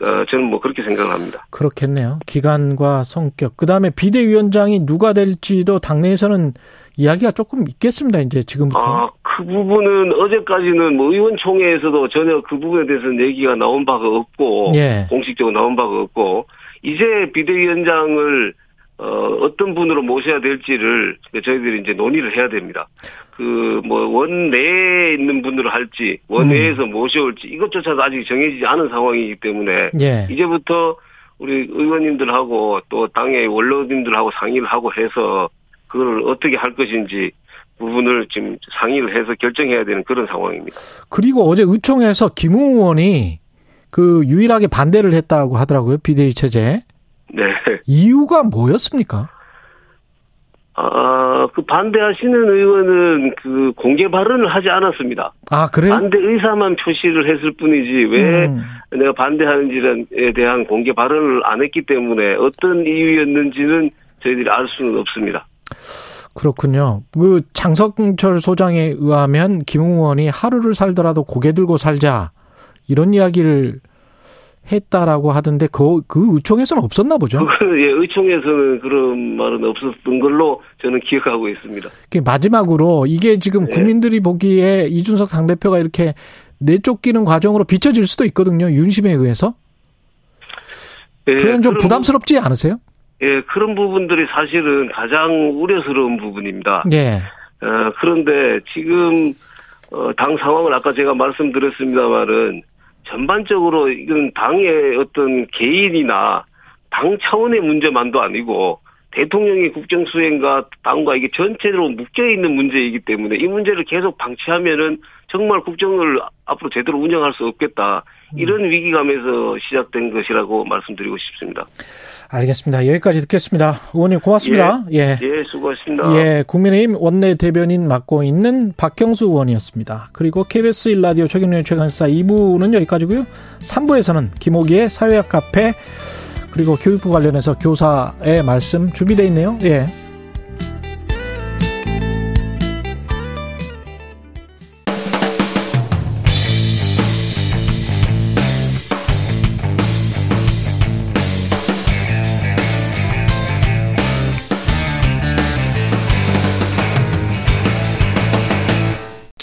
어, 저는 뭐 그렇게 생각을 합니다.
그렇겠네요. 기간과 성격. 그 다음에 비대위원장이 누가 될지도 당내에서는 이야기가 조금 있겠습니다. 이제 지금부터.
아, 그 부분은 어제까지는 뭐 의원총회에서도 전혀 그 부분에 대해서는 얘기가 나온 바가 없고 예. 공식적으로 나온 바가 없고 이제 비대위원장을 어, 어떤 분으로 모셔야 될지를 저희들이 이제 논의를 해야 됩니다. 그, 뭐, 원내에 있는 분으로 할지, 원외에서 음. 모셔올지, 이것조차도 아직 정해지지 않은 상황이기 때문에, 예. 이제부터 우리 의원님들하고 또 당의 원로님들하고 상의를 하고 해서, 그걸 어떻게 할 것인지, 부분을 지금 상의를 해서 결정해야 되는 그런 상황입니다.
그리고 어제 의총에서 김웅 의원이 그 유일하게 반대를 했다고 하더라고요. 비대위 체제.
네.
이유가 뭐였습니까?
아, 그 반대하시는 의원은 그 공개 발언을 하지 않았습니다.
아, 그래요?
반대 의사만 표시를 했을 뿐이지 왜 음. 내가 반대하는지에 대한 공개 발언을 안 했기 때문에 어떤 이유였는지는 저희들이 알 수는 없습니다.
그렇군요. 그 장석철 소장에 의하면 김웅 의원이 하루를 살더라도 고개 들고 살자 이런 이야기를 했다라고 하던데 그, 그 의총에서는 없었나 보죠.
예, 의총에서는 그런 말은 없었던 걸로 저는 기억하고 있습니다.
마지막으로 이게 지금 네. 국민들이 보기에 이준석 당대표가 이렇게 내쫓기는 과정으로 비춰질 수도 있거든요. 윤심에 의해서. 예, 그건 좀 부담스럽지 않으세요?
예, 그런 부분들이 사실은 가장 우려스러운 부분입니다.
예.
어, 그런데 지금 어, 당 상황을 아까 제가 말씀드렸습니다만은 전반적으로 이건 당의 어떤 개인이나 당 차원의 문제만도 아니고 대통령의 국정 수행과 당과 이게 전체적으로 묶여 있는 문제이기 때문에 이 문제를 계속 방치하면은 정말 국정을 앞으로 제대로 운영할 수 없겠다. 이런 음. 위기감에서 시작된 것이라고 말씀드리고 싶습니다.
알겠습니다. 여기까지 듣겠습니다. 의원님 고맙습니다.
예, 예, 예 수고하셨습니다.
예, 국민의힘 원내 대변인 맡고 있는 박경수 의원이었습니다. 그리고 KBS 1라디오 최경련 최강사 2부는 여기까지고요. 3부에서는 김호기의 사회학 카페 그리고 교육부 관련해서 교사의 말씀 준비되어 있네요. 예.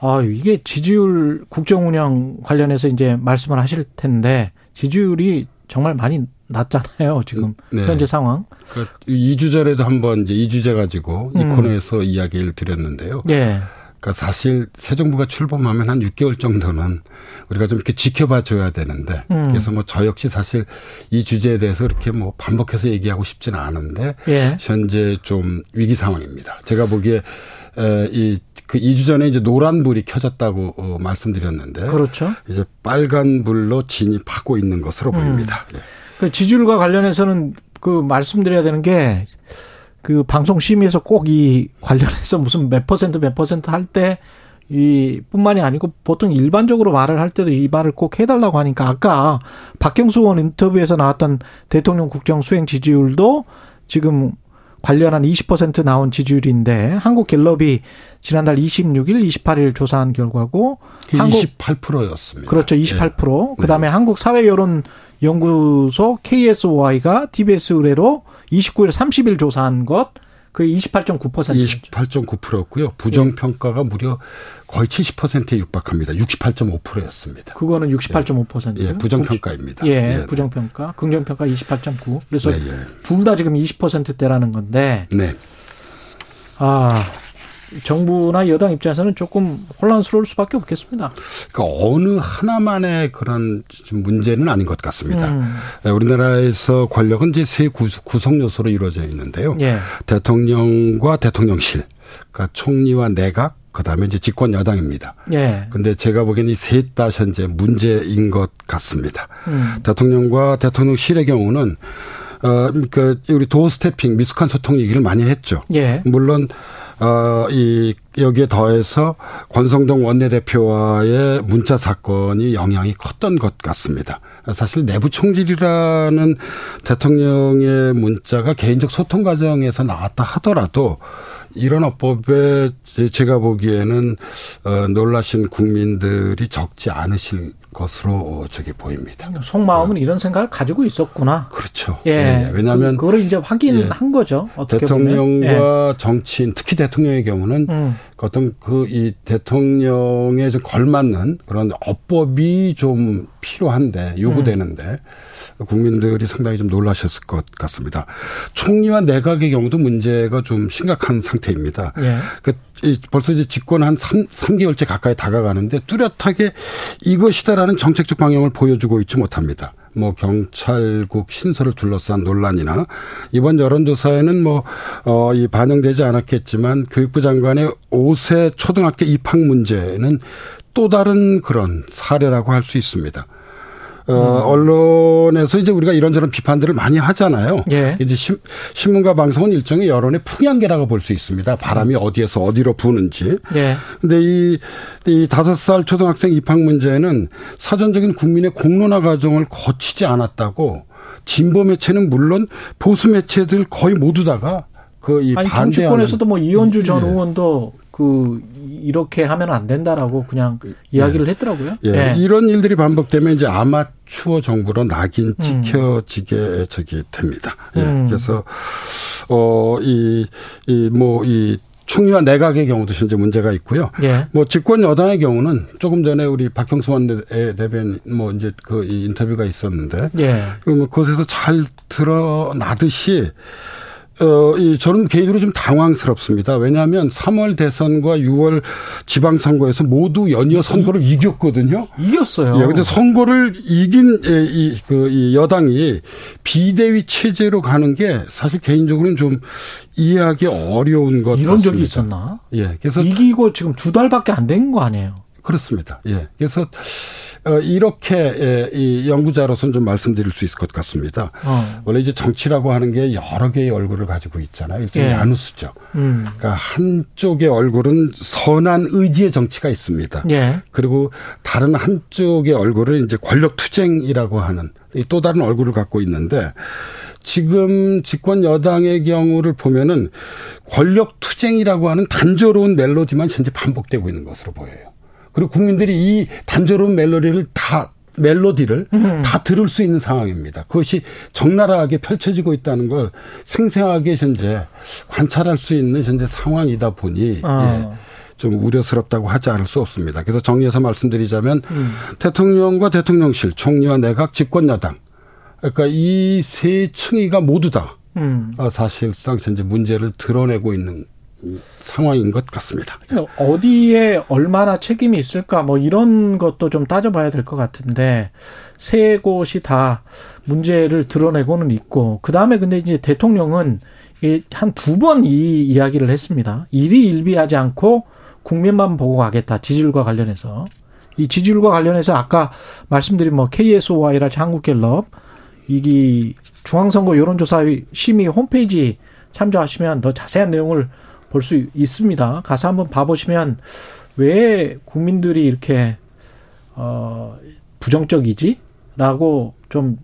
아, 이게 지지율 국정 운영 관련해서 이제 말씀을 하실 텐데 지지율이 정말 많이 낮잖아요, 지금 네. 현재 상황.
그러니까 2주 전에도 한번 이제 2주제 가지고 이 음. 코너에서 이야기를 드렸는데요.
예.
그러니까 사실 새 정부가 출범하면 한 6개월 정도는 우리가 좀 이렇게 지켜봐 줘야 되는데 음. 그래서 뭐 저 역시 사실 이 주제에 대해서 이렇게 뭐 반복해서 얘기하고 싶지는 않은데
예.
현재 좀 위기 상황입니다. 제가 보기에 이 그 2주 전에 이제 노란 불이 켜졌다고 어, 말씀드렸는데
그렇죠.
이제 빨간 불로 진입하고 있는 것으로 음. 보입니다. 예.
그 지지율과 관련해서는 그 말씀드려야 되는 게 그 방송 심의에서 꼭 이 관련해서 무슨 몇 퍼센트 몇 퍼센트 할 때 이 뿐만이 아니고 보통 일반적으로 말을 할 때도 이 말을 꼭 해달라고 하니까 아까 박경수 의원 인터뷰에서 나왔던 대통령 국정 수행 지지율도 지금 관련 한 20% 나온 지지율인데 한국 갤럽이 지난달 26일, 28일 조사한 결과고
한국 28%였습니다.
그렇죠. 28%. 예. 그다음에 네. 한국 사회 여론 연구소 KSOI가 TBS 의뢰로 29일 30일 조사한 것 그게 28.9%.
28.9%였고요. 부정 평가가 네. 무려 거의 70%에 육박합니다. 68.5%였습니다.
그거는 68.5%.
예, 부정 평가입니다.
예, 예 부정 평가. 긍정 평가 28.9. 그래서 네, 예. 둘다 지금 20%대라는 건데.
네.
아, 정부나 여당 입장에서는 조금 혼란스러울 수밖에 없겠습니다.
그러니까 어느 하나만의 그런 문제는 아닌 것 같습니다. 음. 네, 우리나라에서 권력은 이제 세 구성 요소로 이루어져 있는데요.
예.
대통령과 대통령실, 그러니까 총리와 내각, 그다음에 이제 집권 여당입니다.
예.
근데 제가 보기에는 이셋 다 현재 문제인 것 같습니다.
음.
대통령과 대통령실의 경우는 어, 그, 우리 도어 스태핑, 미숙한 소통 얘기를 많이 했죠.
예.
물론, 어, 이, 여기에 더해서 권성동 원내대표와의 문자 사건이 영향이 컸던 것 같습니다. 사실 내부 총질이라는 대통령의 문자가 개인적 소통 과정에서 나왔다 하더라도 이런 어법에 제가 보기에는 어, 놀라신 국민들이 적지 않으실 것으로 저기 보입니다.
속마음은 어. 이런 생각을 가지고 있었구나.
그렇죠.
예. 예.
왜냐하면
그, 그걸 이제 확인한 예. 거죠.
대통령과 예. 정치인, 특히 대통령의 경우는 음. 어떤 그 이 대통령에 좀 걸맞는 그런 어법이 좀 필요한데 요구되는데. 음. 국민들이 상당히 좀 놀라셨을 것 같습니다. 총리와 내각의 경우도 문제가 좀 심각한 상태입니다.
예.
그 벌써 이제 집권 한 3, 3개월째 가까이 다가가는데 뚜렷하게 이것이다라는 정책적 방향을 보여주고 있지 못합니다. 뭐 경찰국 신설을 둘러싼 논란이나 이번 여론조사에는 뭐 어 이 반영되지 않았겠지만 교육부 장관의 5세 초등학교 입학 문제는 또 다른 그런 사례라고 할 수 있습니다. 어, 음. 언론에서 이제 우리가 이런저런 비판들을 많이 하잖아요.
예.
이제 신, 신문과 방송은 일종의 여론의 풍향계라고 볼 수 있습니다. 바람이 음. 어디에서 어디로 부는지.
예.
근데 이, 이 다섯 살 초등학생 입학 문제는 사전적인 국민의 공론화 과정을 거치지 않았다고 진보 매체는 물론 보수 매체들 거의 모두 다가 그이
반대하는 정치권에서도 뭐 이현주 전 예. 의원도 그 이렇게 하면 안 된다라고 그냥 예. 이야기를 했더라고요.
예. 예. 이런 일들이 반복되면 이제 아마추어 정부로 낙인 음. 찍혀지게 음. 저기 됩니다. 예. 음. 그래서 어이 이 뭐 이 총리와 내각의 경우도 현재 문제가 있고요.
예.
뭐 집권 여당의 경우는 조금 전에 우리 박형수 원내대변 뭐 이제 그 인터뷰가 있었는데,
예.
그 그것에서 잘 드러나듯이 어, 이, 저는 개인적으로 좀 당황스럽습니다. 왜냐하면 3월 대선과 6월 지방선거에서 모두 연이어 선거를 이, 이겼거든요.
이겼어요.
예, 근데 선거를 이긴, 예, 이, 그, 이 여당이 비대위 체제로 가는 게 사실 개인적으로는 좀 이해하기 어려운 것
이런
같습니다.
적이 있었나?
예. 그래서.
이기고 지금 두 달밖에 안 된 거 아니에요?
그렇습니다. 예. 그래서 어, 이렇게 예, 이 연구자로서는 좀 말씀드릴 수 있을 것 같습니다.
어.
원래 이제 정치라고 하는 게 여러 개의 얼굴을 가지고 있잖아요. 일종의 예. 야누스죠.
음.
그러니까 한쪽의 얼굴은 선한 의지의 정치가 있습니다.
예.
그리고 다른 한쪽의 얼굴은 이제 권력 투쟁이라고 하는 또 다른 얼굴을 갖고 있는데 지금 집권 여당의 경우를 보면은 권력 투쟁이라고 하는 단조로운 멜로디만 현재 반복되고 있는 것으로 보여요. 그리고 국민들이 이 단조로운 멜로디를 다 멜로디를 음. 다 들을 수 있는 상황입니다. 그것이 적나라하게 펼쳐지고 있다는 걸 생생하게 현재 관찰할 수 있는 현재 상황이다 보니
아.
예. 좀 우려스럽다고 하지 않을 수 없습니다. 그래서 정리해서 말씀드리자면
음.
대통령과 대통령실, 총리와 내각, 집권 여당 그러니까 이 세 층위가 모두 다
음.
사실상 현재 문제를 드러내고 있는 상황인 것 같습니다.
어디에 얼마나 책임이 있을까 뭐 이런 것도 좀 따져봐야 될 것 같은데 세 곳이 다 문제를 드러내고는 있고 그 다음에 근데 이제 대통령은 한 두 번 이 이야기를 했습니다. 일희일비하지 않고 국민만 보고 가겠다 지지율과 관련해서 이 지지율과 관련해서 아까 말씀드린 뭐 KSOI랄지 한국갤럽 이기 중앙선거 여론조사 심의 홈페이지 참조하시면 더 자세한 내용을 볼 수 있습니다. 가서 한번 봐보시면 왜 국민들이 이렇게 어 부정적이지? 라고 좀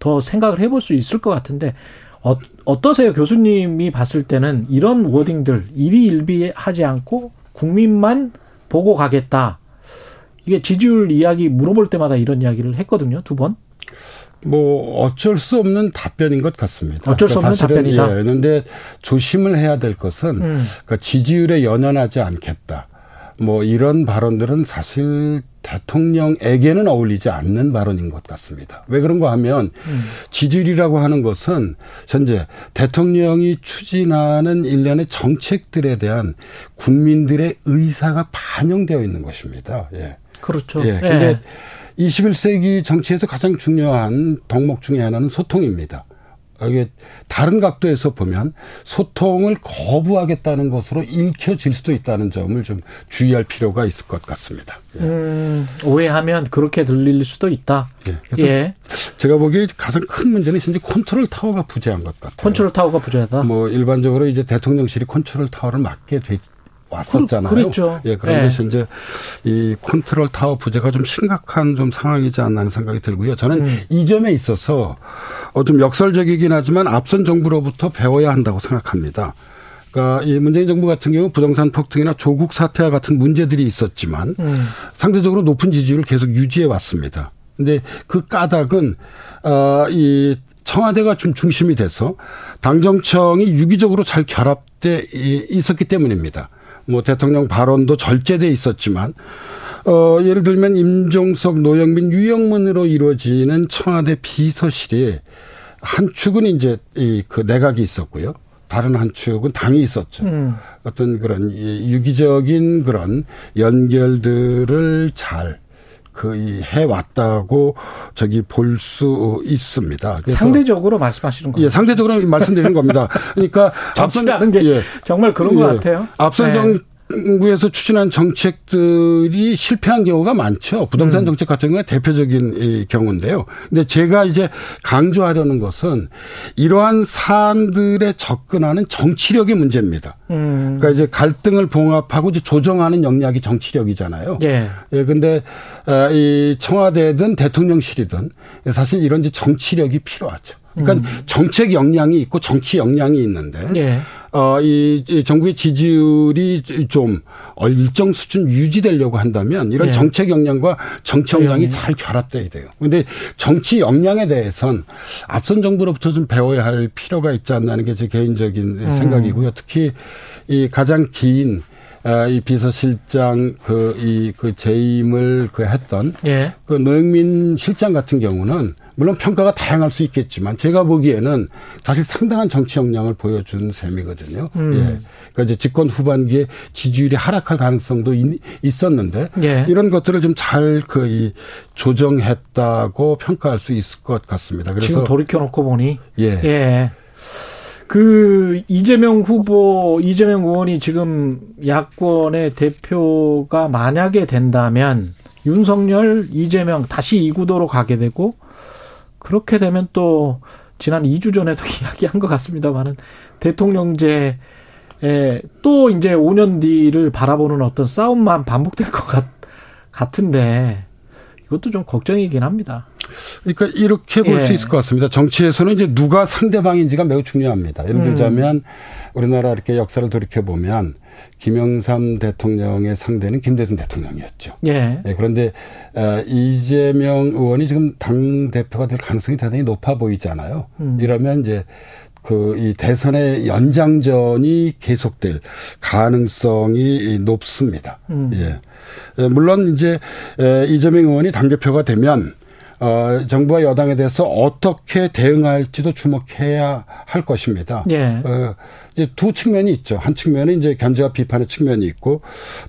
더 생각을 해볼 수 있을 것 같은데 어, 어떠세요? 교수님이 봤을 때는 이런 워딩들 일희일비하지 않고 국민만 보고 가겠다. 이게 지지율 이야기 물어볼 때마다 이런 이야기를 했거든요. 두 번.
뭐 어쩔 수 없는 답변인 것 같습니다.
어쩔 수 없는
사실은
답변이다.
예, 그런데 조심을 해야 될 것은
음.
그러니까 지지율에 연연하지 않겠다. 뭐 이런 발언들은 사실 대통령에게는 어울리지 않는 발언인 것 같습니다. 왜 그런가 하면
음.
지지율이라고 하는 것은 현재 대통령이 추진하는 일련의 정책들에 대한 국민들의 의사가 반영되어 있는 것입니다. 예.
그렇죠.
예. 근데 21세기 정치에서 가장 중요한 덕목 중에 하나는 소통입니다. 이게 다른 각도에서 보면 소통을 거부하겠다는 것으로 읽혀질 수도 있다는 점을 좀 주의할 필요가 있을 것 같습니다. 예.
음, 오해하면 그렇게 들릴 수도 있다.
예. 그래서
예.
제가 보기에 가장 큰 문제는 현재 컨트롤 타워가 부재한 것 같아요.
컨트롤 타워가 부재하다.
뭐 일반적으로 이제 대통령실이 컨트롤 타워를 맡게 돼 왔었잖아요.
그- 그랬죠.
예, 그런데
예.
현재 이 컨트롤 타워 부재가 좀 심각한 좀 상황이지 않나 하는 생각이 들고요. 저는
음.
이 점에 있어서 어, 좀 역설적이긴 하지만 앞선 정부로부터 배워야 한다고 생각합니다. 그러니까 이 문재인 정부 같은 경우 부동산 폭등이나 조국 사태와 같은 문제들이 있었지만
음.
상대적으로 높은 지지율을 계속 유지해 왔습니다. 근데 그 까닭은 어이 청와대가 좀 중심이 돼서 당정청이 유기적으로 잘 결합돼 이- 있었기 때문입니다. 뭐 대통령 발언도 절제돼 있었지만 어 예를 들면 임종석, 노영민, 유영문으로 이루어지는 청와대 비서실이 한 축은 이제 이 그 내각이 있었고요. 다른 한 축은 당이 있었죠.
음.
어떤 그런 이 유기적인 그런 연결들을 잘 그이 해왔다고 저기 볼 수 있습니다.
상대적으로 말씀하시는 거예요.
예, 상대적으로 말씀드리는 겁니다. 그러니까
정치라는 게
예.
정말 그런 것
예.
같아요.
앞선
네.
정부에서 추진한 정책들이 실패한 경우가 많죠.
음.
부동산 정책 같은 경우가 대표적인 이 경우인데요. 근데 제가 이제 강조하려는 것은 이러한 사안들에 접근하는 정치력의 문제입니다.
음.
그러니까 이제 갈등을 봉합하고 이제 조정하는 역량이 정치력이잖아요.
예.
예, 근데 어, 이 청와대든 대통령실이든 사실 이런 이제 정치력이 필요하죠. 그러니까 정책 역량이 있고 정치 역량이 있는데
예.
어, 이, 이 정부의 지지율이 좀 일정 수준 유지되려고 한다면 이런
예.
정책 역량과 정치 역량이
역량이.
잘 결합돼야 돼요. 근데 정치 역량에 대해선 앞선 정부로부터 좀 배워야 할 필요가 있지 않나 하는 게 제 개인적인
음.
생각이고요. 특히 이 가장 긴 아, 이 비서실장 그, 이, 그 재임을 그 했던
예.
그 노영민 실장 같은 경우는 물론 평가가 다양할 수 있겠지만 제가 보기에는 사실 상당한 정치 역량을 보여준 셈이거든요.
음.
예. 그러니까 이제 집권 후반기에 지지율이 하락할 가능성도 있- 있었는데
예.
이런 것들을 좀 잘그이 조정했다고 평가할 수 있을 것 같습니다. 그래서
지금 돌이켜 놓고 보니
예.
예. 그 이재명 후보 이재명 의원이 지금 야권의 대표가 만약에 된다면 윤석열 이재명 다시 이 구도로 가게 되고 그렇게 되면 또 지난 2주 전에도 이야기한 것 같습니다만은 대통령제 에 또 이제 5년 뒤를 바라보는 어떤 싸움만 반복될 것 같, 같은데 이것도 좀 걱정이긴 합니다.
그러니까 이렇게 볼수
예.
있을 것 같습니다. 정치에서는 이제 누가 상대방인지가 매우 중요합니다. 예를
음.
들자면 우리나라 이렇게 역사를 돌이켜 보면 김영삼 대통령의 상대는 김대중 대통령이었죠.
예.
예, 그런데 어, 이재명 의원이 지금 당 대표가 될 가능성이 대단히 높아 보이잖아요.
음.
이러면 이제 그 이 대선의 연장전이 계속될 가능성이 높습니다.
음.
예. 예, 물론 이제 에, 이재명 의원이 당 대표가 되면 어, 정부와 여당에 대해서 어떻게 대응할지도 주목해야 할 것입니다.
예.
어, 이제 두 측면이 있죠. 한 측면은 이제 견제와 비판의 측면이 있고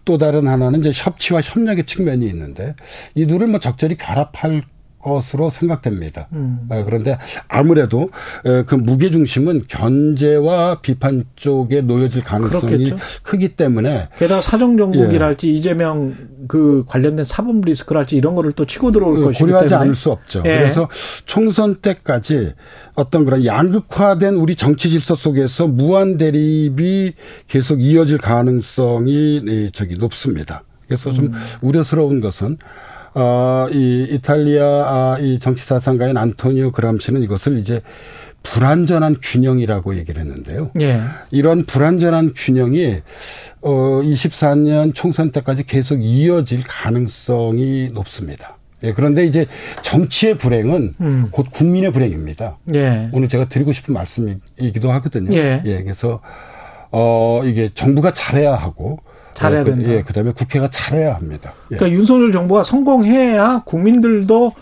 또 다른 하나는 이제 협치와 협력의 측면이 있는데 이 둘을 뭐 적절히 결합할 것으로 생각됩니다.
음.
어, 그런데 아무래도 어, 그 무게 중심은 견제와 비판 쪽에 놓여질 가능성이
그렇겠죠.
크기 때문에
게다가 사정 정국이랄지 이재명 그 관련된 사법 리스크랄지 이런 거를 또 치고 들어올 것이기 때문에
예, 고려하지 않을 수 없죠.
예.
그래서 총선 때까지 어떤 그런 양극화된 우리 정치 질서 속에서 무한 대립이 계속 이어질 가능성이 이, 저기 높습니다. 그래서 좀
음.
우려스러운 것은 어, 이 이탈리아 아, 이 정치 사상가인 안토니오 그람시는 이것을 이제 불완전한 균형이라고 얘기를 했는데요.
예.
이런 불완전한 균형이 어 24년 총선 때까지 계속 이어질 가능성이 높습니다. 예, 그런데 이제 정치의 불행은
음.
곧 국민의 불행입니다.
예.
오늘 제가 드리고 싶은 말씀이기도 하거든요.
예.
그래서 어 이게 정부가 잘해야 하고
잘해야
어, 그,
된다.
예, 그다음에 국회가 잘해야 합니다. 예.
그러니까 윤석열 정부가 성공해야 국민들도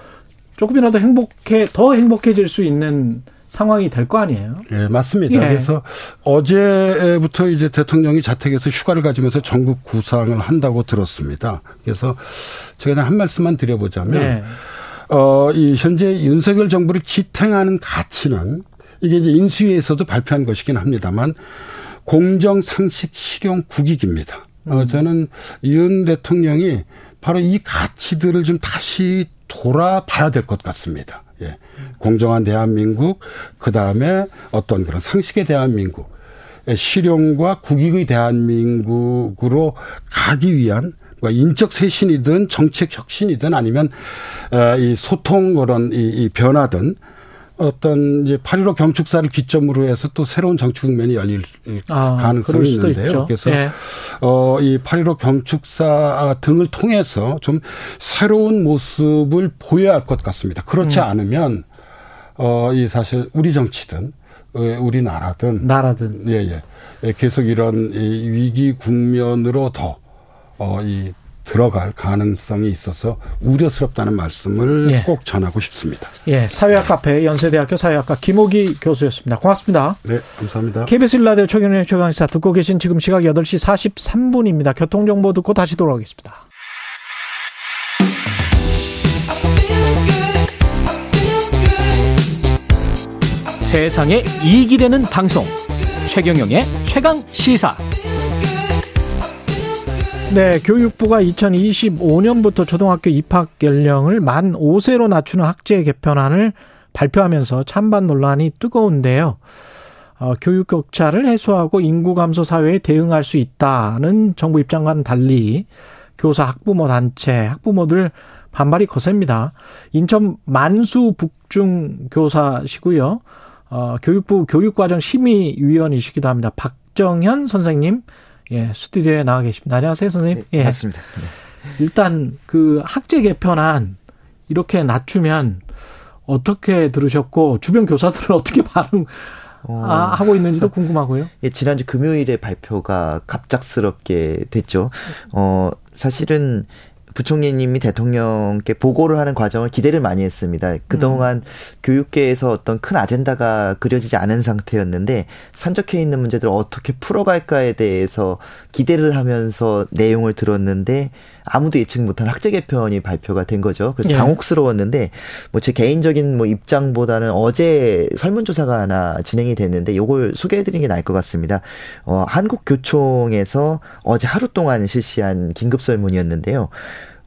조금이라도 행복해 더 행복해질 수 있는 상황이 될 거 아니에요.
예, 맞습니다.
예.
그래서 어제부터 이제 대통령이 자택에서 휴가를 가지면서 전국 구상을 한다고 들었습니다. 그래서 제가 그냥 한 말씀만 드려보자면,
예.
어, 이 현재 윤석열 정부를 지탱하는 가치는 이게 이제 인수위에서도 발표한 것이긴 합니다만 공정, 상식, 실용, 국익입니다. 어, 저는 윤 대통령이 바로 이 가치들을 좀 다시 돌아봐야 될 것 같습니다. 예. 공정한 대한민국, 그 다음에 어떤 그런 상식의 대한민국, 예, 실용과 국익의 대한민국으로 가기 위한 뭐 인적 쇄신이든 정책 혁신이든 아니면 어, 이 소통 그런 이, 이 변화든 어떤 이제 8.15 경축사를 기점으로 해서 또 새로운 정치 국면이 열릴
아,
가능성이 있는데요.
있죠.
그래서
예.
어, 이 8.15 경축사 등을 통해서 좀 새로운 모습을 보여야 할 것 같습니다. 그렇지
음.
않으면 어, 이 사실 우리 정치든 어, 우리나라든
나라든
예, 예. 예, 계속 이런 이 위기 국면으로 더, 어, 이, 들어갈 가능성이 있어서 우려스럽다는 말씀을
예.
꼭 전하고 싶습니다.
예, 사회학 카페 연세대학교 사회학과 김호기 교수였습니다. 고맙습니다.
네, 감사합니다.
KBS 일라디오 최경련의 최강시사 듣고 계신 지금 시각 8시 43분입니다. 교통정보 듣고 다시 돌아오겠습니다.
세상에 이익이 되는 방송 최경영의 최강 시사
네, 교육부가 2025년부터 초등학교 입학 연령을 만 5세로 낮추는 학제 개편안을 발표하면서 찬반 논란이 뜨거운데요. 어, 교육 격차를 해소하고 인구 감소 사회에 대응할 수 있다는 정부 입장과는 달리 교사 학부모 단체 학부모들 반발이 거셉니다. 인천 만수 북중 교사시고요. 어, 교육부 교육과정 심의위원이시기도 합니다. 박정현 선생님 예, 스튜디오에 나와 계십니다. 안녕하세요, 선생님.
네,
예.
맞습니다. 네.
일단 그 학제 개편안 이렇게 낮추면 어떻게 들으셨고 주변 교사들은 어떻게 반응
어,
아, 하고 있는지도 궁금하고요.
예, 지난주 금요일에 발표가 갑작스럽게 됐죠. 어, 사실은 부총리님이 대통령께 보고를 하는 과정을 기대를 많이 했습니다. 그동안 교육계에서 어떤 큰 아젠다가 그려지지 않은 상태였는데 산적해 있는 문제들을 어떻게 풀어갈까에 대해서 기대를 하면서 내용을 들었는데 아무도 예측 못한 학제 개편이 발표가 된 거죠. 그래서
예.
당혹스러웠는데 뭐 제 개인적인 뭐 입장보다는 어제 설문조사가 하나 진행이 됐는데 요걸 소개해드리는 게 나을 것 같습니다. 어, 한국교총에서 어제 하루 동안 실시한 긴급 설문이었는데요.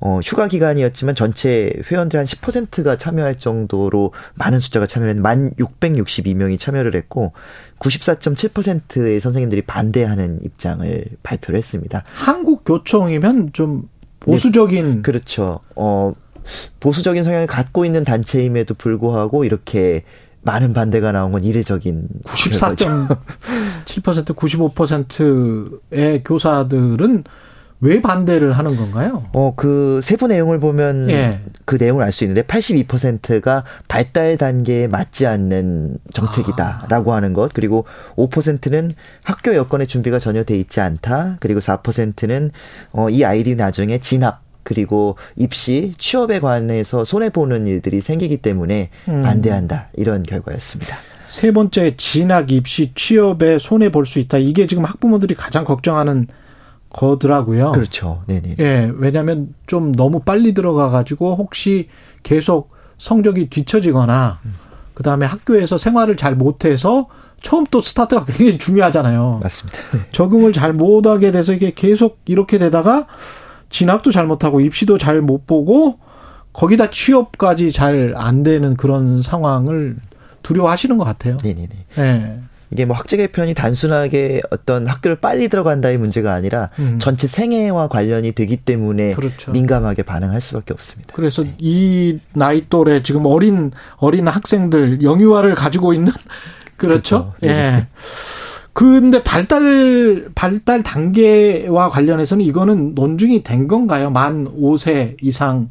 어, 휴가 기간이었지만 전체 회원들 한 10%가 참여할 정도로 많은 숫자가 참여했는데 만 662명이 참여를 했고 94.7%의 선생님들이 반대하는 입장을 발표를 했습니다.
한국 교총이면 좀 보수적인
그렇죠. 어, 보수적인 성향을 갖고 있는 단체임에도 불구하고 이렇게 많은 반대가 나온 건 이례적인 결과죠.
94.7% 95%의 교사들은 왜 반대를 하는 건가요?
어, 그 세부 내용을 보면
예.
그 내용을 알 수 있는데 82%가 발달 단계에 맞지 않는 정책이다라고 하는 것. 그리고 5%는 학교 여건의 준비가 전혀 돼 있지 않다. 그리고 4%는 어, 이 아이들이 나중에 진학 그리고 입시, 취업에 관해서 손해 보는 일들이 생기기 때문에
음.
반대한다. 이런 결과였습니다.
세 번째 진학 입시 취업에 손해 볼 수 있다. 이게 지금 학부모들이 가장 걱정하는 거더라고요.
그렇죠. 네네.
예, 왜냐하면 좀 너무 빨리 들어가 가지고 혹시 계속 성적이 뒤처지거나 그 다음에 학교에서 생활을 잘 못해서 처음 또 스타트가 굉장히 중요하잖아요.
맞습니다.
적응을 잘 못하게 돼서 이게 계속 이렇게 되다가 진학도 잘 못하고 입시도 잘 못 보고 거기다 취업까지 잘 안 되는 그런 상황을 두려워하시는 것 같아요.
네네네.
예.
이게 뭐 학제 개편이 단순하게 어떤 학교를 빨리 들어간다의 문제가 아니라
음.
전체 생애와 관련이 되기 때문에
그렇죠.
민감하게 반응할 수밖에 없습니다.
그래서 이 나이 또래 지금 어린 어린 학생들 영유아를 가지고 있는 그렇죠.
그렇죠. 네.
예. 근데 발달 발달 단계와 관련해서는 이거는 논중이 된 건가요? 만 5세 이상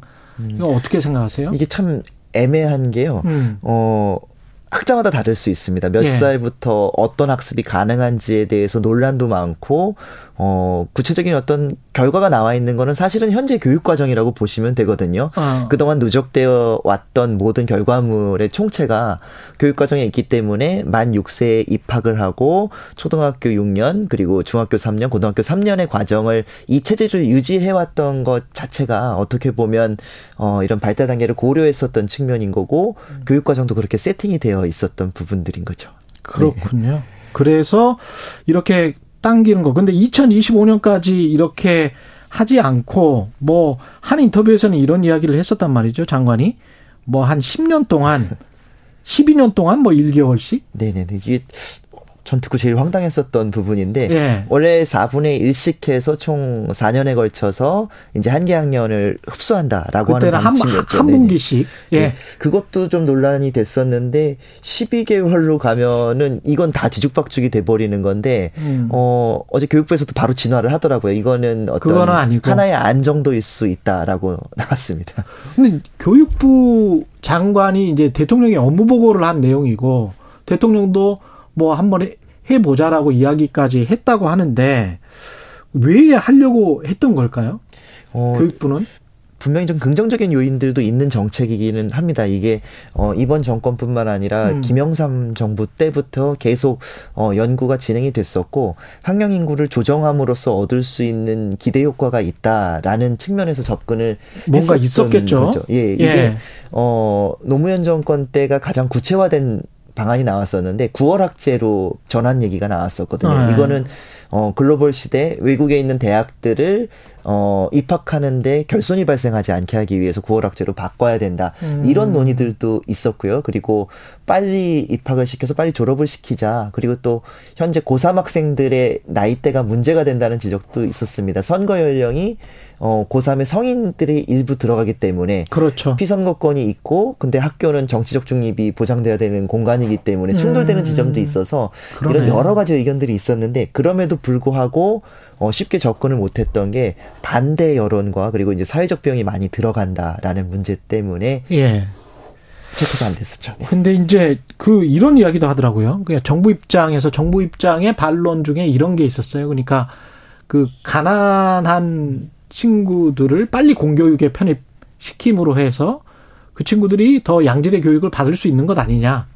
이거 어떻게 생각하세요?
이게 참 애매한 게요.
음.
어, 학자마다 다를 수 있습니다. 몇
예.
살부터 어떤 학습이 가능한지에 대해서 논란도 많고, 어, 구체적인 어떤 결과가 나와 있는 거는 사실은 현재 교육 과정이라고 보시면 되거든요.
어.
그동안 누적되어 왔던 모든 결과물의 총체가 교육 과정에 있기 때문에 만 6세에 입학을 하고 초등학교 6년 그리고 중학교 3년, 고등학교 3년의 과정을 이 체제를 유지해 왔던 것 자체가 어떻게 보면 어 이런 발달 단계를 고려했었던 측면인 거고 교육 과정도 그렇게 세팅이 되어 있었던 부분들인 거죠.
그렇군요. 그래서 이렇게 당기는 거. 근데 2025년까지 이렇게 하지 않고 뭐 한 인터뷰에서는 이런 이야기를 했었단 말이죠. 장관이 뭐 한 10년 동안 12년 동안 뭐 1개월씩
네네네. 이게 전 듣고 제일 황당했었던 부분인데
예.
원래 4분의 1씩 해서 총 4년에 걸쳐서 이제 한 개 학년을 흡수한다라고 하는
한,
방침이었죠.
한
네네.
분기씩. 예.
네. 그것도 좀 논란이 됐었는데 12개월로 가면은 이건 다 뒤죽박죽이 돼 버리는 건데
음.
어 어제 교육부에서도 바로 진화를 하더라고요. 이거는 어떤. 하나의 안정도일 수 있다라고 나왔습니다.
근데 교육부 장관이 이제 대통령이 업무 보고를 한 내용이고 대통령도 뭐 한번 해- 해보자라고 이야기까지 했다고 하는데 왜 하려고 했던 걸까요?
어,
교육부는
분명히 좀 긍정적인 요인들도 있는 정책이기는 합니다. 이게 어 이번 정권뿐만 아니라
음.
김영삼 정부 때부터 계속 어 연구가 진행이 됐었고 학령 인구를 조정함으로써 얻을 수 있는 기대 효과가 있다라는 측면에서 접근을
뭔가 있었겠죠.
거죠. 예, 이게
예.
어 노무현 정권 때가 가장 구체화된 방안이 나왔었는데 9월 학제로 전환 얘기가 나왔었거든요.
네.
이거는 어 글로벌 시대 외국에 있는 대학들을 어 입학하는데 결손이 발생하지 않게 하기 위해서 9월 학제로 바꿔야 된다.
음.
이런 논의들도 있었고요. 그리고 빨리 입학을 시켜서 빨리 졸업을 시키자. 그리고 또 현재 고3 학생들의 나이대가 문제가 된다는 지적도 있었습니다. 선거 연령이 어 고3의 성인들이 일부 들어가기 때문에
그렇죠.
피선거권이 있고 근데 학교는 정치적 중립이 보장돼야 되는 공간이기 때문에 충돌되는
음.
지점도 있어서
그러네.
이런 여러 가지 의견들이 있었는데 그럼에도 불구하고 어, 쉽게 접근을 못했던 게 반대 여론과 그리고 이제 사회적 비용이 많이 들어간다라는 문제 때문에
예.
체크가 안 됐었죠. 네.
근데 이제 그 이런 이야기도 하더라고요. 그냥 정부 입장에서 정부 입장의 반론 중에 이런 게 있었어요. 그러니까 그 가난한 친구들을 빨리 공교육에 편입시킴으로 해서 그 친구들이 더 양질의 교육을 받을 수 있는 것 아니냐.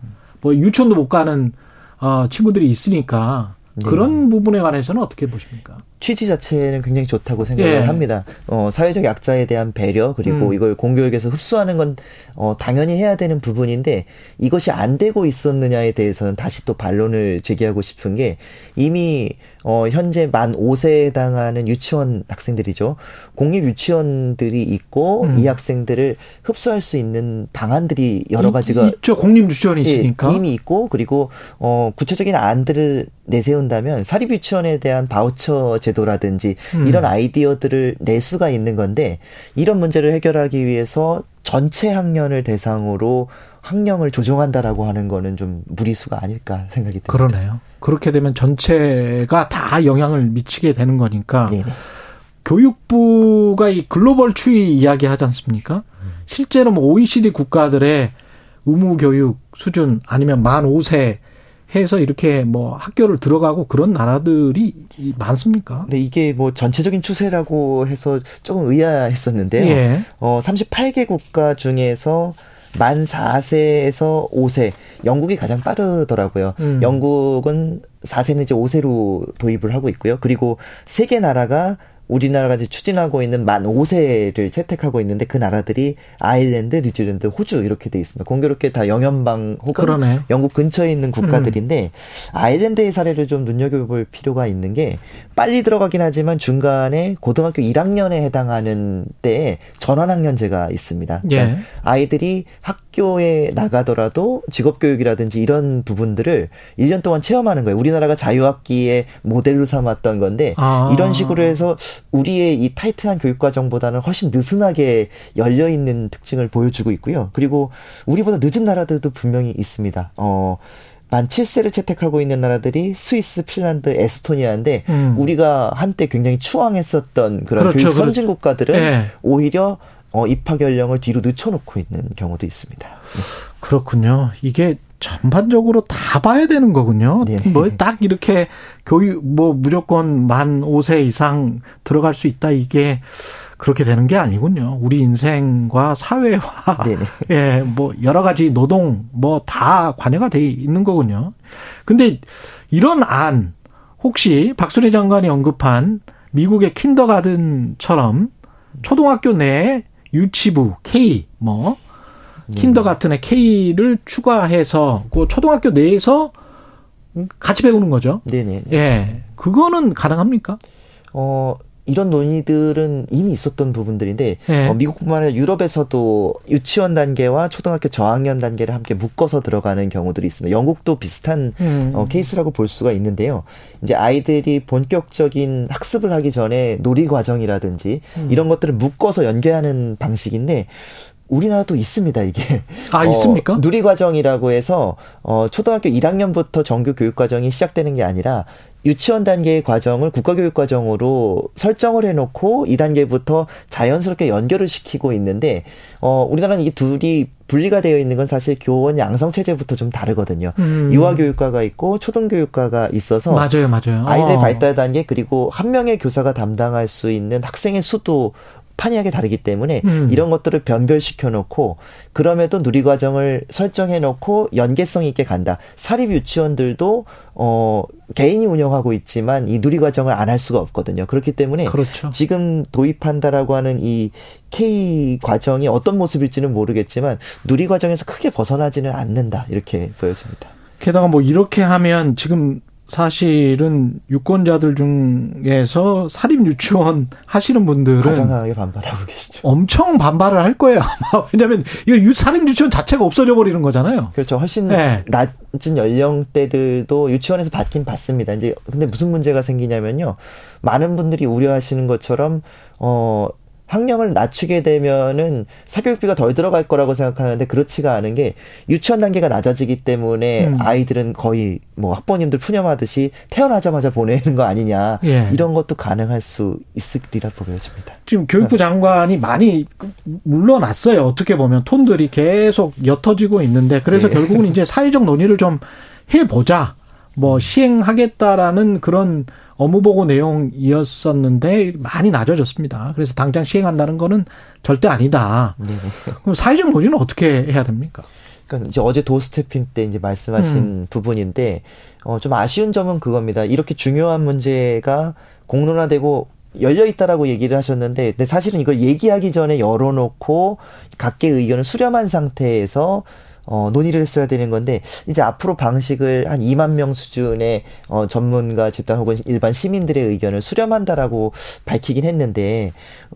뭐 유치원도 못 가는 어 친구들이 있으니까
네.
그런 부분에 관해서는 어떻게 보십니까?
취지 자체는 굉장히 좋다고 생각을
예.
합니다. 어, 사회적 약자에 대한 배려 그리고
음.
이걸 공교육에서 흡수하는 건 어, 당연히 해야 되는 부분인데 이것이 안 되고 있었느냐에 대해서는 다시 또 반론을 제기하고 싶은 게 이미 어, 현재 만 5세에 해당하는 유치원 학생들이죠. 공립 유치원들이 있고
음.
이 학생들을 흡수할 수 있는 방안들이 여러 가지가
있죠. 공립 유치원이 있으니까.
예, 이미 있고 그리고 어 구체적인 안들을 내세운다면 사립 유치원에 대한 바우처 제도라든지
음.
이런 아이디어들을 낼 수가 있는 건데 이런 문제를 해결하기 위해서 전체 학년을 대상으로 학령을 조정한다라고 하는 거는 좀 무리수가 아닐까 생각이 듭니다.
그러네요. 그렇게 되면 전체가 다 영향을 미치게 되는 거니까
네네.
교육부가 이 글로벌 추이 이야기 하지 않습니까? 실제로 뭐 OECD 국가들의 의무 교육 수준 아니면 만 5세 해서 이렇게 뭐 학교를 들어가고 그런 나라들이 이- 많습니까?
근데 이게 뭐 전체적인 추세라고 해서 조금 의아했었는데요.
예.
어, 38개 국가 중에서 만 4세에서 5세, 영국이 가장 빠르더라고요.
음.
영국은 4세는 이제 5세로 도입을 하고 있고요. 그리고 세 개 나라가 우리나라가 이제 추진하고 있는 만 5세를 채택하고 있는데 그 나라들이 아일랜드, 뉴질랜드, 호주 이렇게 돼 있습니다. 공교롭게 다 영연방 혹은
그러네.
영국 근처에 있는 국가들인데 아일랜드의 사례를 좀 눈여겨볼 필요가 있는 게 빨리 들어가긴 하지만 중간에 고등학교 1학년에 해당하는 때에 전환학년제가 있습니다. 그러니까
예.
아이들이 학교에 나가더라도 직업교육이라든지 이런 부분들을 1년 동안 체험하는 거예요. 우리나라가 자유학기에 모델로 삼았던 건데
아.
이런 식으로 해서 우리의 이 타이트한 교육 과정보다는 훨씬 느슨하게 열려 있는 특징을 보여주고 있고요. 그리고 우리보다 늦은 나라들도 분명히 있습니다. 어, 만 7세를 채택하고 있는 나라들이 스위스, 핀란드, 에스토니아인데
음.
우리가 한때 굉장히 추앙했었던 그런
그렇죠,
교육
그렇죠.
선진 국가들은
예.
오히려 어, 입학 연령을 뒤로 늦춰놓고 있는 경우도 있습니다.
그렇군요. 이게 전반적으로 다 봐야 되는 거군요.
네.
뭐딱 이렇게 교육 뭐 무조건 만 5세 이상 들어갈 수 있다 이게 그렇게 되는 게 아니군요. 우리 인생과 사회와
네네.
예, 뭐 여러 가지 노동 뭐 다 관여가 돼 있는 거군요. 근데 이런 안 혹시 박순애 장관이 언급한 미국의 킨더가든처럼 초등학교 내에 유치부 K 뭐 킨더가튼의 K를 추가해서 그 초등학교 내에서 같이 배우는 거죠.
네네.
예. 그거는 가능합니까?
어, 이런 논의들은 이미 있었던 부분들인데
예.
어, 미국뿐만 아니라 유럽에서도 유치원 단계와 초등학교 저학년 단계를 함께 묶어서 들어가는 경우들이 있습니다. 영국도 비슷한
음.
어, 케이스라고 볼 수가 있는데요. 이제 아이들이 본격적인 학습을 하기 전에 놀이 과정이라든지
음.
이런 것들을 묶어서 연계하는 방식인데 우리나라도 있습니다, 이게.
아, 있습니까?
누리 과정이라고 해서 어 초등학교 1학년부터 정규 교육 과정이 시작되는 게 아니라 유치원 단계의 과정을 국가교육 과정으로 설정을 해놓고 2단계부터 자연스럽게 연결을 시키고 있는데 어 우리나라는 이게 둘이 분리가 되어 있는 건 사실 교원 양성 체제부터 좀 다르거든요.
음.
유아 교육과가 있고 초등 교육과가 있어서
맞아요, 맞아요.
아이들
어.
발달 단계 그리고 한 명의 교사가 담당할 수 있는 학생의 수도 판이하게 다르기 때문에
음.
이런 것들을 변별시켜 놓고 그럼에도 누리 과정을 설정해 놓고 연계성 있게 간다. 사립 유치원들도 어 개인이 운영하고 있지만 이 누리 과정을 안 할 수가 없거든요. 그렇기 때문에
그렇죠.
지금 도입한다라고 하는 이 K 과정이 어떤 모습일지는 모르겠지만 누리 과정에서 크게 벗어나지는 않는다. 이렇게 보여집니다.
게다가 뭐 이렇게 하면 지금 사실은 유권자들 중에서 사립 유치원 하시는 분들은
가장 강하게 반발하고 계시죠.
엄청 반발을 할 거예요. 아마 왜냐하면 이거 유- 사립 유치원 자체가 없어져 버리는 거잖아요.
그렇죠. 훨씬
네.
낮은 연령대들도 유치원에서 받긴 받습니다. 이제 근데 무슨 문제가 생기냐면요. 많은 분들이 우려하시는 것처럼 어 학령을 낮추게 되면은 사교육비가 덜 들어갈 거라고 생각하는데 그렇지가 않은 게 유치원 단계가 낮아지기 때문에
음.
아이들은 거의 뭐 학부모님들 푸념하듯이 태어나자마자 보내는 거 아니냐
예.
이런 것도 가능할 수 있으리라 보여집니다.
지금 교육부 장관이 많이 물러났어요. 어떻게 보면 톤들이 계속 옅어지고 있는데 그래서
네.
결국은 이제 사회적 논의를 좀 해보자. 뭐 시행하겠다라는 그런 업무보고 내용이었었는데 많이 낮아졌습니다. 그래서 당장 시행한다는 거는 절대 아니다.
네.
그럼 사회적 논의는 어떻게 해야 됩니까?
그러니까 이제 어제 도스태핑 때 이제 말씀하신
음.
부분인데 어 좀 아쉬운 점은 그겁니다. 이렇게 중요한 문제가 공론화되고 열려 있다라고 얘기를 하셨는데 근데 사실은 이걸 얘기하기 전에 열어놓고 각계 의견을 수렴한 상태에서 어, 논의를 했어야 되는 건데, 이제 앞으로 방식을 한 2만 명 수준의, 어, 전문가 집단 혹은 일반 시민들의 의견을 수렴한다라고 밝히긴 했는데,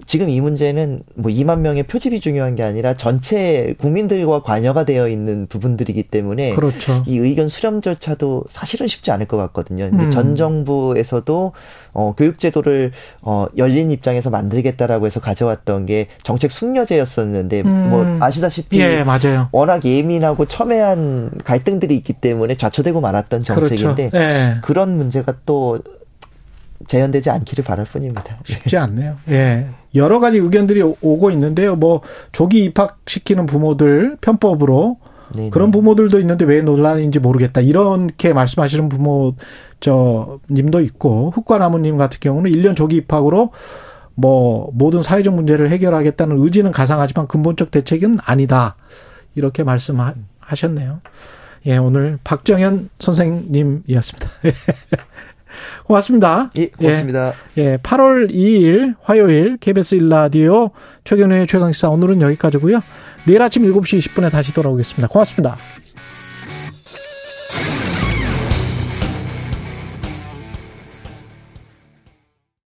지금 이 문제는 뭐 2만 명의 표집이 중요한 게 아니라 전체 국민들과 관여가 되어 있는 부분들이기 때문에,
그렇죠.
이 의견 수렴 절차도 사실은 쉽지 않을 것 같거든요. 근데
음.
전 정부에서도 어 교육제도를 어 열린 입장에서 만들겠다라고 해서 가져왔던 게 정책 숙려제였었는데
음.
뭐 아시다시피
예, 맞아요.
워낙 예민 하고 첨예한 갈등들이 있기 때문에 좌초되고 말았던 정책인데
그렇죠. 예.
그런 문제가 또 재현되지 않기를 바랄 뿐입니다.
쉽지 않네요. 예. 여러 가지 의견들이 오- 오고 있는데요. 뭐 조기 입학시키는 부모들 편법으로
네,
그런 부모들도 있는데 왜 논란인지 모르겠다. 이렇게 말씀하시는 부모 저 님도 있고 흑과나무 님 같은 경우는 1년 조기 입학으로 뭐 모든 사회적 문제를 해결하겠다는 의지는 가상하지만 근본적 대책은 아니다. 이렇게 말씀하셨네요. 예, 오늘 박정현 선생님이었습니다. 고맙습니다.
예, 고맙습니다.
예, 예 8월 2일 화요일 KBS 1라디오 최경영의 최강시사 오늘은 여기까지고요. 내일 아침 7시 20분에 다시 돌아오겠습니다. 고맙습니다.